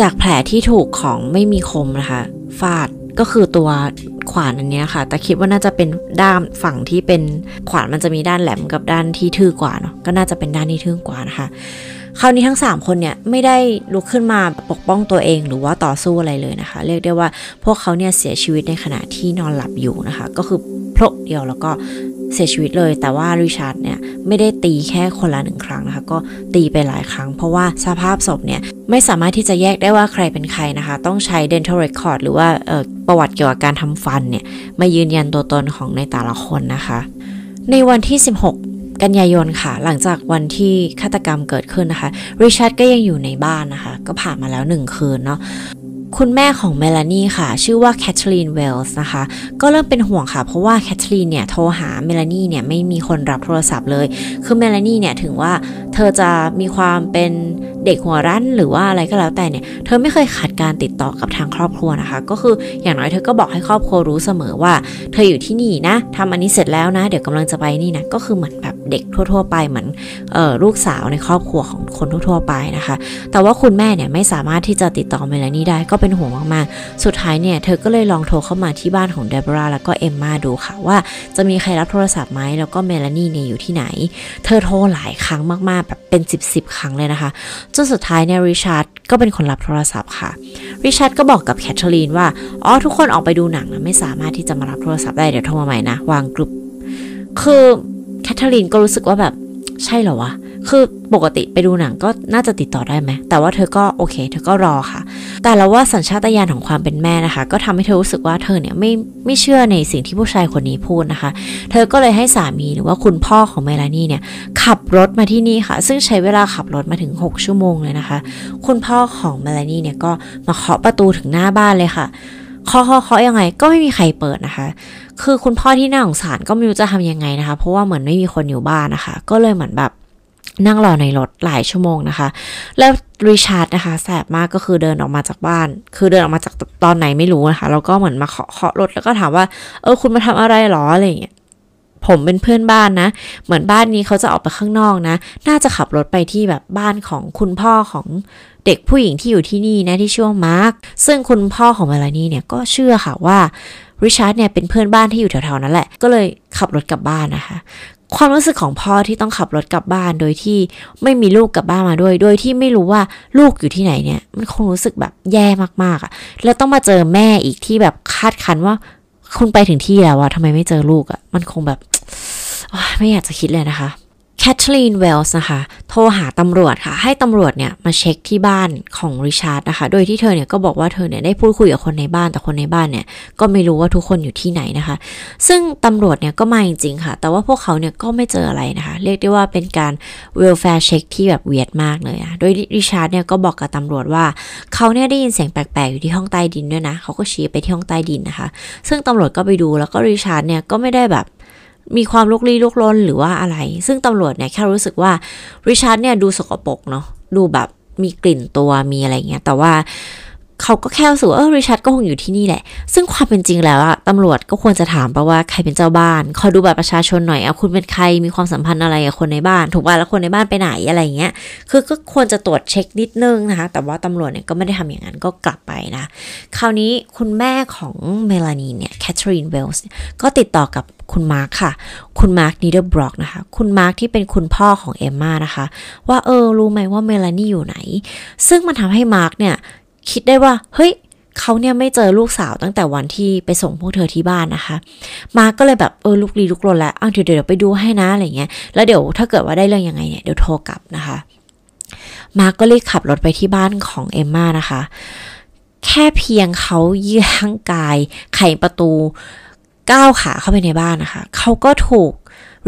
จากแผลที่ถูกของไม่มีคมนะคะ ฟาดก็คือตัวขวานอันนี้ค่ะ แต่คิดว่าน่าจะเป็นด้ามฝั่งที่เป็นขวานมันจะมีด้านแหลมกับด้านที่ทื่อกว่าเนาะก็น่าจะเป็นด้านที่ทื่อกว่านะคะ คราวนี้ทั้ง 3 คนเนี่ยไม่ได้ลุกขึ้นมาปกป้องตัวเองหรือว่าต่อสู้อะไรเลยนะคะ เรียกได้ว่าพวกเขาเนี่ยเสียชีวิตในขณะที่นอนหลับอยู่นะคะ ก็คือพลกเดียวแล้วก็เสียชีวิตเลยแต่ว่าริชาร์ดเนี่ยไม่ได้ตีแค่คนละหนึ่งครั้งนะคะ ก็ตีไปหลายครั้ง เพราะว่าสภาพศพเนี่ยไม่สามารถที่จะแยกได้ว่าใครเป็นใครนะคะ ต้องใช้ dental record หรือว่าประวัติเกี่ยวกับการทำฟันเนี่ยมายืนยันตัวตนของในแต่ละคนนะคะ ในวันที่ 16 กันยายนค่ะ หลังจากวันที่ฆาตกรรมเกิดขึ้นนะคะ ริชาร์ดก็ยังอยู่ในบ้านนะคะ ก็ผ่านมาแล้วหนึ่งคืนเนาะคุณแม่ของเมลานีค่ะ ชื่อว่าแคทเธอรีนเวลส์นะคะ ก็เริ่มเป็นห่วงค่ะ เพราะว่าแคทเธอรีนเนี่ยโทรหาเมลานีเนี่ยไม่มีคนรับโทรศัพท์เลย คือเมลานีเนี่ยถึงว่าเธอจะมีความเป็น เด็กหัวรั้นหรือว่าอะไรก็แล้วแต่เนี่ย เธอไม่เคยขาดการติดต่อกับทางครอบครัวนะคะ ก็คืออย่างน้อยเธอก็บอกให้ครอบครัวรู้เสมอว่า เธออยู่ที่นี่นะทำอันนี้เสร็จแล้วนะ เดี๋ยวกำลังจะไปนี่นะ ก็คือเหมือนแบบเด็กทั่ว ๆ ไปเหมือนออลูกสาวในครอบครัวของคนทั่วๆไปนะคะ แต่ว่าคุณแม่เนี่ยไม่สามารถที่จะติดต่อเมลานี่ได้ก็เป็นห่วงมากๆ สุดท้ายเนี่ยเธอก็เลยลองโทรเข้ามาที่บ้านของเดบราแล้วก็เอมมาดูค่ะว่าจะมีใครรับโทรศัพท์ไหมแล้วก็เมลานี่เนี่ยอยู่ที่ไหน เธอโทรหลายครั้งมากๆแบบเป็น สิบๆครั้งเลยนะคะจนสุดท้ายเนี่ยริชาร์ดก็เป็นคนรับโทรศัพท์ค่ะ ริชาร์ดก็บอกกับแคทเธอรีนว่า อ๋อ ทุกคนออกไปดูหนังนะไม่สามารถที่จะมารับโทรศัพท์ได้ เดี๋ยวโทรมาใหม่นะ วางปุ๊บคือแคทเธอรีนก็รู้สึกว่าแบบใช่เหรอวะ คือปกติไปดูหนังก็น่าจะติดต่อได้ไหม แต่ว่าเธอก็โอเค เธอก็รอค่ะ แต่แล้วว่าสัญชาตญาณของความเป็นแม่นะคะ ก็ทำให้เธอรู้สึกว่าเธอเนี่ยไม่ไม่เชื่อในสิ่งที่ผู้ชายคนนี้พูดนะคะ เธอก็เลยให้สามีหรือว่าคุณพ่อของเมลานี่เนี่ยขับรถมาที่นี่ค่ะ ซึ่งใช้เวลาขับรถมาถึง 6 ชั่วโมงเลยนะคะ คุณพ่อของเมลานี่เนี่ยก็มาเคาะประตูถึงหน้าบ้านเลยค่ะเคาะเคาะยังไงก็ไม่มีใครเปิดนะคะ คือคุณพ่อที่น่าสงสารก็ไม่รู้จะทำยังไงนะคะ เพราะว่าเหมือนไม่มีคนอยู่บ้านนะคะ ก็เลยเหมือนแบบ นั่งรอในรถหลายชั่วโมงนะคะ แล้วริชาร์ดนะคะแสบมากก็คือเดินออกมาจากบ้าน คือเดินออกมาจากตอนไหนไม่รู้นะคะ แล้วก็เหมือนมาเคาะเคาะรถแล้วก็ถามว่า เออคุณมาทำอะไรหรออะไรอย่างเงี้ยผมเป็นเพื่อนบ้านนะ เหมือนบ้านนี้เขาจะออกไปข้างนอกนะ น่าจะขับรถไปที่แบบบ้านของคุณพ่อของเด็กผู้หญิงที่อยู่ที่นี่นะที่ชื่อมาร์คซึ่งคุณพ่อของเมลานี่เนี่ยก็เชื่อค่ะว่าริชาร์ดเนี่ยเป็นเพื่อนบ้านที่อยู่แถวๆนั้นแหละ ก็เลยขับรถกลับบ้านนะคะ ความรู้สึกของพ่อที่ต้องขับรถกลับบ้าน โดยที่ไม่มีลูกกลับบ้านมาด้วย โดยที่ไม่รู้ว่าลูกอยู่ที่ไหนเนี่ย มันคงรู้สึกแบบแย่มากๆอะ่ะ แล้วต้องมาเจอแม่อีกที่แบบคาดคันว่า คุณไปถึงที่แล้วอะทำไมไม่เจอลูกอะ่ะ มันคงแบบไม่อยากจะคิดเลยนะคะ ทเธอรีนเวลส์นะคะ โทรหาตำรวจค่ะ ให้ตำรวจเนี่ยมาเช็คที่บ้านของริชาร์ดนะคะ โดยที่เธอเนี่ยก็บอกว่าเธอเนี่ยได้พูดคุยกับคนในบ้าน แต่คนในบ้านเนี่ยก็ไม่รู้ว่าทุกคนอยู่ที่ไหนนะคะ ซึ่งตำรวจเนี่ยก็มาจริงๆค่ะ แต่ว่าพวกเขาเนี่ยก็ไม่เจออะไรนะคะ เรียกได้ว่าเป็นการwelfare check ที่แบบ weird มากเลยอะโดยริชาร์ดเนี่ยก็บอกกับตำรวจว่าเขาเนี่ยได้ยินเสียงแปลกๆอยู่ที่ห้องใต้ดินด้วยนะ เขาก็ชี้ไปที่ห้องใต้ดินนะคะ ซึ่งตำรวจก็ไปดูแล้วก็ริชาร์ดเนี่ยก็ไม่ได้แบบ มีความลุกลี้ลุกลนหรือว่าอะไร ซึ่งตำรวจเนี่ยแค่รู้สึกว่าริชาร์ดเนี่ยดูสกปรกเนาะดูแบบมีกลิ่นตัวมีอะไรเงี้ย แต่ว่า เขาก็แค่รู้ว่าเออริชาร์ดก็คงอยู่ที่นี่แหละ ซึ่งความเป็นจริงแล้วอะตำรวจก็ควรจะถามปะว่าใครเป็นเจ้าบ้าน ขอดูบัตรประชาชนหน่อยอะคุณเป็นใครมีความสัมพันธ์อะไรกับคนในบ้าน ถูกป่ะแล้วคนในบ้านไปไหนอะไรเงี้ย คือก็ควรจะตรวจเช็คนิดนึงนะคะ แต่ว่าตำรวจเนี่ยก็ไม่ได้ทำอย่างนั้นก็กลับไปนะ คราวนี้คุณแม่ของเมลานีเนี่ยแคทเธอรีนเวลส์ก็ติดต่อกับคุณมาร์คค่ะ คุณมาร์ค Niederbrock นะคะ คุณมาร์คที่เป็นคุณพ่อของเอมมานะคะ ว่าเออรู้ไหมว่าเมลานีอยู่ไหน ซึ่งมันทำให้มาร์คเนี่ย คิดได้ว่า เฮ้ยเขาเนี่ยไม่เจอลูกสาวตั้งแต่วันที่ไปส่งพวกเธอที่บ้านนะคะ มาร์คก็เลยแบบเออลุกลี้ลุกลนแล้วอ้าวเดี๋ยวเดี๋ยวไปดูให้นะอะไรเงี้ย แล้วเดี๋ยวถ้าเกิดว่าได้เรื่องยังไงเนี่ยเดี๋ยวโทรกลับนะคะ มาร์คก็เลยขับรถไปที่บ้านของเอมมานะคะ แค่เพียงเขาย่างกราย ไขประตูก้าวขาเข้าไปในบ้านนะคะ เขาก็ถูก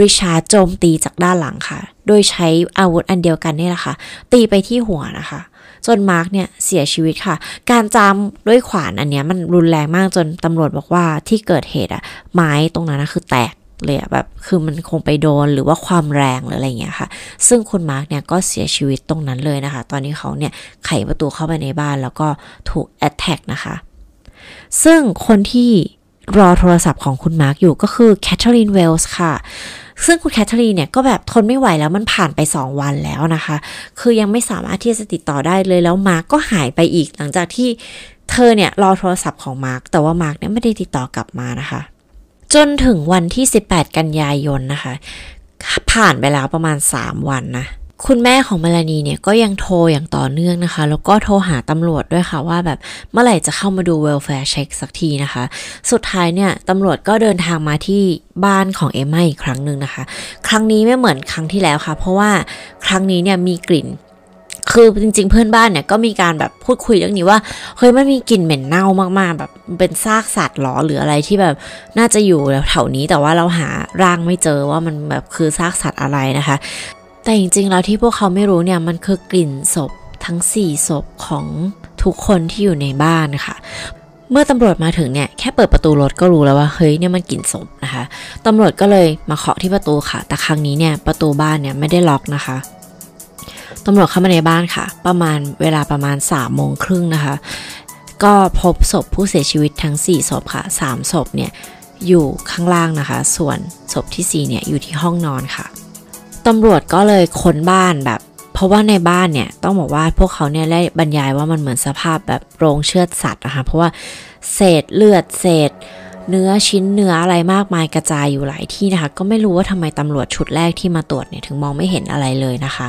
ริชาร์ดโจมตีจากด้านหลังค่ะ โดยใช้อาวุธอันเดียวกันนี่แหละค่ะ ตีไปที่หัวนะคะ จนมาร์กเนี่ยเสียชีวิตค่ะ การจามด้วยขวานอันเนี้ยมันรุนแรงมากจนตำรวจบอกว่าที่เกิดเหตุอะไม้ตรงนั้นนะคือแตกเลยอะแบบคือมันคงไปโดนหรือว่าความแรงหรืออะไรเงี้ยค่ะ ซึ่งคุณมาร์กเนี่ยก็เสียชีวิตตรงนั้นเลยนะคะ ตอนนี้เขาเนี่ยไขประตูเข้าไปในบ้านแล้วก็ถูก attack นะคะ ซึ่งคนที่รอโทรศัพท์ของคุณมาร์กอยู่ก็คือแคทเธอรีนเวลส์ค่ะ ซึ่งคุณแคทเธอรีนเนี่ยก็แบบทนไม่ไหวแล้วมันผ่านไป 2 วันแล้วนะคะ คือยังไม่สามารถที่จะติดต่อได้เลยแล้วมาร์กก็หายไปอีกหลังจากที่เธอเนี่ยรอโทรศัพท์ของมาร์กแต่ว่ามาร์กเนี่ยไม่ได้ติดต่อกลับมานะคะ จนถึงวันที่ 18 กันยายนนะคะ ผ่านไปแล้วประมาณ 3 วันนะ คุณแม่ของเมลานีเนี่ยก็ยังโทรอย่างต่อเนื่องนะคะ แล้วก็โทรหาตำรวจด้วยค่ะว่าแบบเมื่อไหร่จะเข้ามาดู welfare check สักทีนะคะ สุดท้ายเนี่ยตำรวจก็เดินทางมาที่บ้านของเอมม่าอีกครั้งหนึ่งนะคะ ครั้งนี้ไม่เหมือนครั้งที่แล้วค่ะ เพราะว่าครั้งนี้เนี่ยมีกลิ่นคือจริงๆ เพื่อนบ้านเนี่ยก็มีการแบบพูดคุยเรื่องนี้ว่าเฮ้ยมันมีกลิ่นเหม็นเน่ามากๆ แบบเป็นซากสัตว์หรอหรืออะไรที่แบบน่าจะอยู่แถวนี้แต่ว่าเราหาร่างไม่เจอว่ามันแบบคือซากสัตว์อะไรนะคะ แต่จริงๆแล้วที่พวกเขาไม่รู้เนี่ยมันคือกลิ่นศพทั้ง 4 ศพของทุกคนที่อยู่ในบ้านค่ะ เมื่อตำรวจมาถึงเนี่ยแค่เปิดประตูรถก็รู้แล้วว่าเฮ้ยเนี่ยมันกลิ่นศพนะคะตำรวจก็เลยมาเคาะที่ประตูค่ะ แต่ครั้งนี้เนี่ยประตูบ้านเนี่ยไม่ได้ล็อกนะคะตำรวจเข้ามาในบ้านค่ะ ประมาณเวลาประมาณ3ามโมงครึ่งนะคะ ก็พบศพผู้เสียชีวิตทั้ง 4 ศพค่ะ 3 ศพเนี่ยอยู่ข้างล่างนะคะ ส่วนศพที่ 4 เนี่ยอยู่ที่ห้องนอนค่ะ ตำรวจก็เลยค้นบ้านแบบ เพราะว่าในบ้านเนี่ยต้องบอกว่าพวกเขาเนี่ยได้บรรยายว่ามันเหมือนสภาพแบบโรงเชือดสัตว์นะคะเพราะว่าเศษเลือดเศษเนื้อชิ้นเนื้ออะไรมากมายกระจายอยู่หลายที่นะคะ ก็ไม่รู้ว่าทำไมตำรวจชุดแรกที่มาตรวจเนี่ยถึงมองไม่เห็นอะไรเลยนะคะ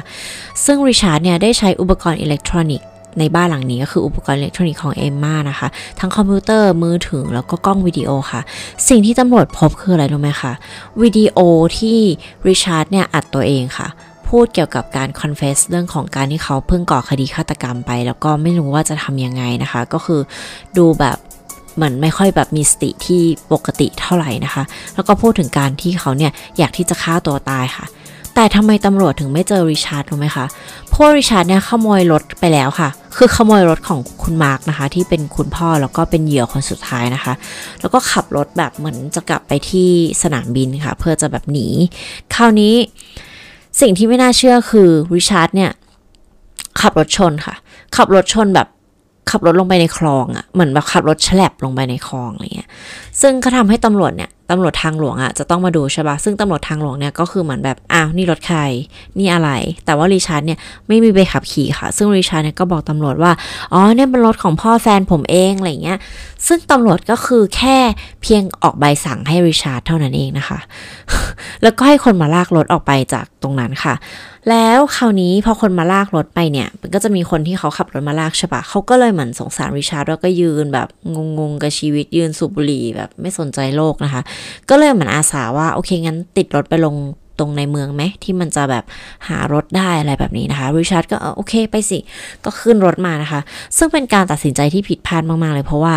ซึ่งริชาร์ดเนี่ยได้ใช้อุปกรณ์อิเล็กทรอนิกส์ ในบ้านหลังนี้ก็คืออุปกรณ์อิเล็กทรอนิกส์ของเอมมานะคะ ทั้งคอมพิวเตอร์มือถือแล้วก็กล้องวิดีโอค่ะ สิ่งที่ตำรวจพบคืออะไรรู้ไหมคะวิดีโอที่ริชาร์ดเนี่ยอัดตัวเองค่ะพูดเกี่ยวกับการ confess เรื่องของการที่เขาเพิ่งก่อคดีฆาตกรรมไป แล้วก็ไม่รู้ว่าจะทำยังไงนะคะ ก็คือดูแบบเหมือนไม่ค่อยแบบมีสติที่ปกติเท่าไหร่นะคะ แล้วก็พูดถึงการที่เขาเนี่ยอยากที่จะฆ่าตัวตายค่ะ แต่ทำไมตำรวจถึงไม่เจอริชาร์ดรู้ไหมคะพวกริชาร์ดเนี่ยขโมยรถไปแล้วค่ะ คือขโมยรถของคุณมาร์กนะคะ ที่เป็นคุณพ่อแล้วก็เป็นเหยื่อคนสุดท้ายนะคะ แล้วก็ขับรถแบบเหมือนจะกลับไปที่สนามบินค่ะ เพื่อจะแบบหนี คราวนี้สิ่งที่ไม่น่าเชื่อคือริชาร์ดเนี่ยขับรถชนค่ะ ขับรถชนแบบ ขับรถลงไปในคลองอะ่ะเหมือนแบบขับรถแฉลบลงไปในคลองอะไรเงี้ยซึ่งก็ทำให้ตำรวจเนี่ยตำรวจทางหลวงอะ่ะจะต้องมาดูใช่ปะซึ่งตำรวจทางหลวงเนี่ยก็คือเหมือนแบบอ้าวนี่รถใครนี่อะไร แต่ว่าริชาร์ดเนี่ยไม่มีใบขับขี่ค่ะ ซึ่งริชาร์ดเนี่ยก็บอกตำรวจว่าอ๋อเนี่ยเป็นรถของพ่อแฟนผมเองอะไรเงี้ยซึ่งตำรวจก็คือแค่เพียงออกใบสั่งให้ริชาร์ดเท่านั้นเองนะคะ แล้วก็ให้คนมาลากรถออกไปจากตรงนั้นค่ะแล้วคราวนี้พอคนมาลากรถไปเนี่ย มันก็จะมีคนที่เขาขับรถมาลากใช่ปะเขาก็เลยเหมือนสงสารริชาร์ดแล้วก็ยืนแบบงงๆกับชีวิตยืนสูบบุหรี่แบบไม่สนใจโลกนะคะ ก็เลยเหมือนอาสาว่าโอเคงั้นติดรถไปลง ตรงในเมืองไหมที่มันจะแบบหารถได้อะไรแบบนี้นะคะริชาร์ดก็โอเคไปสิ ก็ขึ้นรถมานะคะ ซึ่งเป็นการตัดสินใจที่ผิดพลาดมาก ๆ เลย เพราะว่า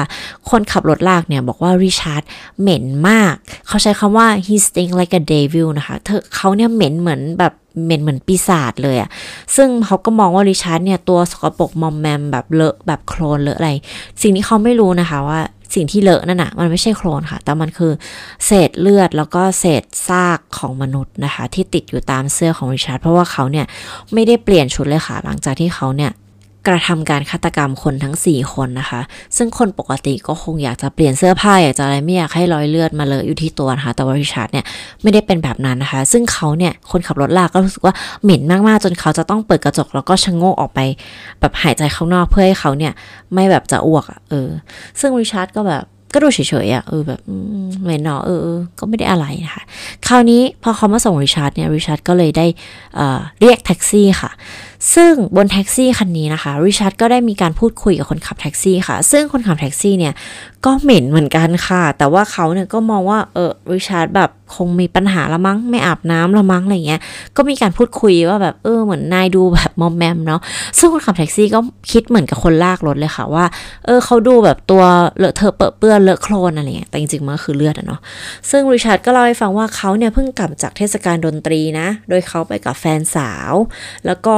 คนขับรถลากเนี่ย บอกว่าริชาร์ดเหม็นมาก เขาใช้คำว่า he stink like a devil นะคะเธอเขาเนี่ยเหม็นเหมือนแบบเหม็นเหมือนปีศาจเลยอะซึ่งเขาก็มองว่าริชาร์ดเนี่ยตัวสกปรกมอมแมมแบบเลอะแบบโคลนเลอะอะไร สิ่งที่เขาไม่รู้นะคะว่า สิ่งที่เลอะนั่นน่ะ มันไม่ใช่โคลนค่ะ แต่มันคือเศษเลือดแล้วก็เศษซากของมนุษย์นะคะ ที่ติดอยู่ตามเสื้อของริชาร์ดเพราะว่าเขาเนี่ยไม่ได้เปลี่ยนชุดเลยค่ะ หลังจากที่เขาเนี่ย กระทำการฆาตกรรมคนทั้ง 4 คนนะคะ ซึ่งคนปกติก็คงอยากจะเปลี่ยนเสื้อผ้าอยากจะอะไรไม่อยากให้รอยเลือดมาเลออยู่ที่ตัวนะคะแต่ว่าริชาร์ดเนี่ยไม่ได้เป็นแบบนั้นนะคะ ซึ่งเขาเนี่ยคนขับรถลากก็รู้สึกว่าเหม็นมากๆ จนเขาจะต้องเปิดกระจกแล้วก็ชะโงกออกไป แบบหายใจข้างนอกเพื่อให้เขาเนี่ยไม่แบบจะอ้วกอะเออ ซึ่งริชาร์ดก็แบบก็ดูเฉยๆอะเออแบบเหม็นเนาะเออก็ไม่ได้อะไรนะคะคราวนี้พอเขามาส่งริชาร์ดเนี่ยริชาร์ดก็เลยได้เรียกแท็กซี่ค่ะ ซึ่งบนแท็กซี่คันนี้นะคะริชาร์ดก็ได้มีการพูดคุยกับคนขับแท็กซี่ค่ะ ซึ่งคนขับแท็กซี่เนี่ยก็เหม็นเหมือนกันค่ะ แต่ว่าเขาเนี่ยก็มองว่าเออริชาร์ดแบบคงมีปัญหาละมั้งไม่อาบน้ำละมั้งอะไรเงี้ย ก็มีการพูดคุยว่าแบบเออเหมือนนายดูแบบมอมแมมเนาะ ซึ่งคนขับแท็กซี่ก็คิดเหมือนกับคนลากรถเลยค่ะว่า เออเขาดูแบบตัวเลอะเทอะเปื้อนเลอะโคลนอะไรเงี้ย แต่จริงๆมันก็คือเลือดอะเนาะ ซึ่งริชาร์ดก็เล่าให้ฟังว่าเขาเนี่ยเพิ่งกลับจากเทศกาลดนตรีนะ โดยเขาไปกับแฟนสาว แล้วก็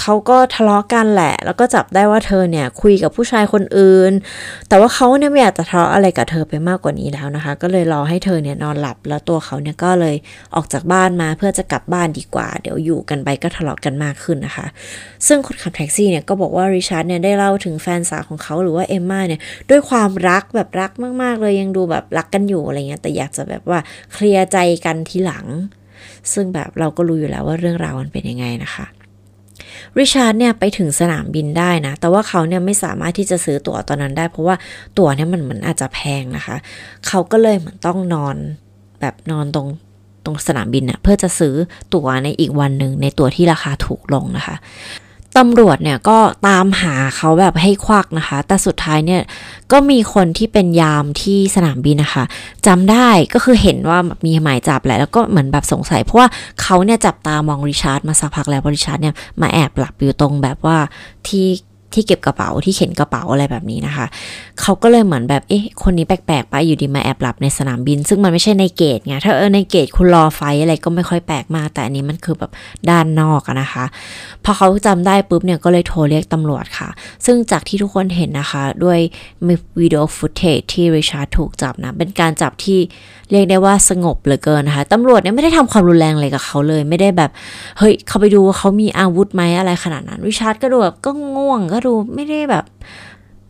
เขาก็ทะเลาะกันแหละ แล้วก็จับได้ว่าเธอเนี่ยคุยกับผู้ชายคนอื่น แต่ว่าเขาเนี่ยไม่อยากจะทะเลาะอะไรกับเธอไปมากกว่านี้แล้วนะคะ ก็เลยรอให้เธอเนี่ยนอนหลับ แล้วตัวเขาเนี่ยก็เลยออกจากบ้านมาเพื่อจะกลับบ้านดีกว่า เดี๋ยวอยู่กันไปก็ทะเลาะกันมากขึ้นนะคะ ซึ่งคนขับแท็กซี่เนี่ยก็บอกว่าริชาร์ดเนี่ยได้เล่าถึงแฟนสาวของเขาหรือว่าเอมมาเนี่ยด้วยความรักแบบรักมากๆเลยยังดูแบบรักกันอยู่อะไรเงี้ยแต่อยากจะแบบว่าเคลียร์ใจกันทีหลัง ซึ่งแบบเราก็รู้อยู่แล้วว่าเรื่องราวมันเป็นยังไงนะคะ ริชาร์ดเนี่ยไปถึงสนามบินได้นะ แต่ว่าเขาเนี่ยไม่สามารถที่จะซื้อตั๋วตอนนั้นได้ เพราะว่าตั๋วเนี่ยมันเหมือนอาจจะแพงนะคะ เขาก็เลยเหมือนต้องนอนแบบนอนตรงตรงสนามบินนะ่ะเพื่อจะซื้อตั๋วในอีกวันหนึ่งในตั๋วที่ราคาถูกลงนะคะ ตำรวจเนี่ยก็ตามหาเขาแบบให้ควักนะคะ แต่สุดท้ายเนี่ยก็มีคนที่เป็นยามที่สนามบินนะคะจำได้ก็คือเห็นว่ามีหมายจับแหละแล้วก็เหมือนแบบสงสัย เพราะว่าเขาเนี่ยจับตามองริชาร์ดมาสักพักแล้วริชาร์ดเนี่ยมาแอบหลับอยู่ตรงแบบว่าที่ ที่เก็บกระเป๋าที่เข็นกระเป๋าอะไรแบบนี้นะคะ เขาก็เลยเหมือนแบบเอ๊ะคนนี้แปลกๆไปอยู่ดีมาแอบหลับในสนามบิน ซึ่งมันไม่ใช่ใน gate ไงถ้าเออใน gate คุณรอ flight อะไรก็ไม่ค่อยแปลกมากแต่อันนี้มันคือแบบด้านนอกนะคะพอเขาจำได้ปุ๊บเนี่ยก็เลยโทรเรียกตำรวจค่ะ ซึ่งจากที่ทุกคนเห็นนะคะ ด้วยวิดีโอ footage ที่ริชาร์ดถูกจับนะ เป็นการจับที่เรียกได้ว่าสงบเหลือเกินนะคะตำรวจเนี่ยไม่ได้ทำความรุนแรงอะไรกับเขาเลย ไม่ได้แบบ เฮ้ย เขาไปดูว่าเขามีอาวุธไหมอะไรขนาดนั้น ริชาร์ดก็ดูแบบก็ง่วงก็ดูไม่ได้แบบ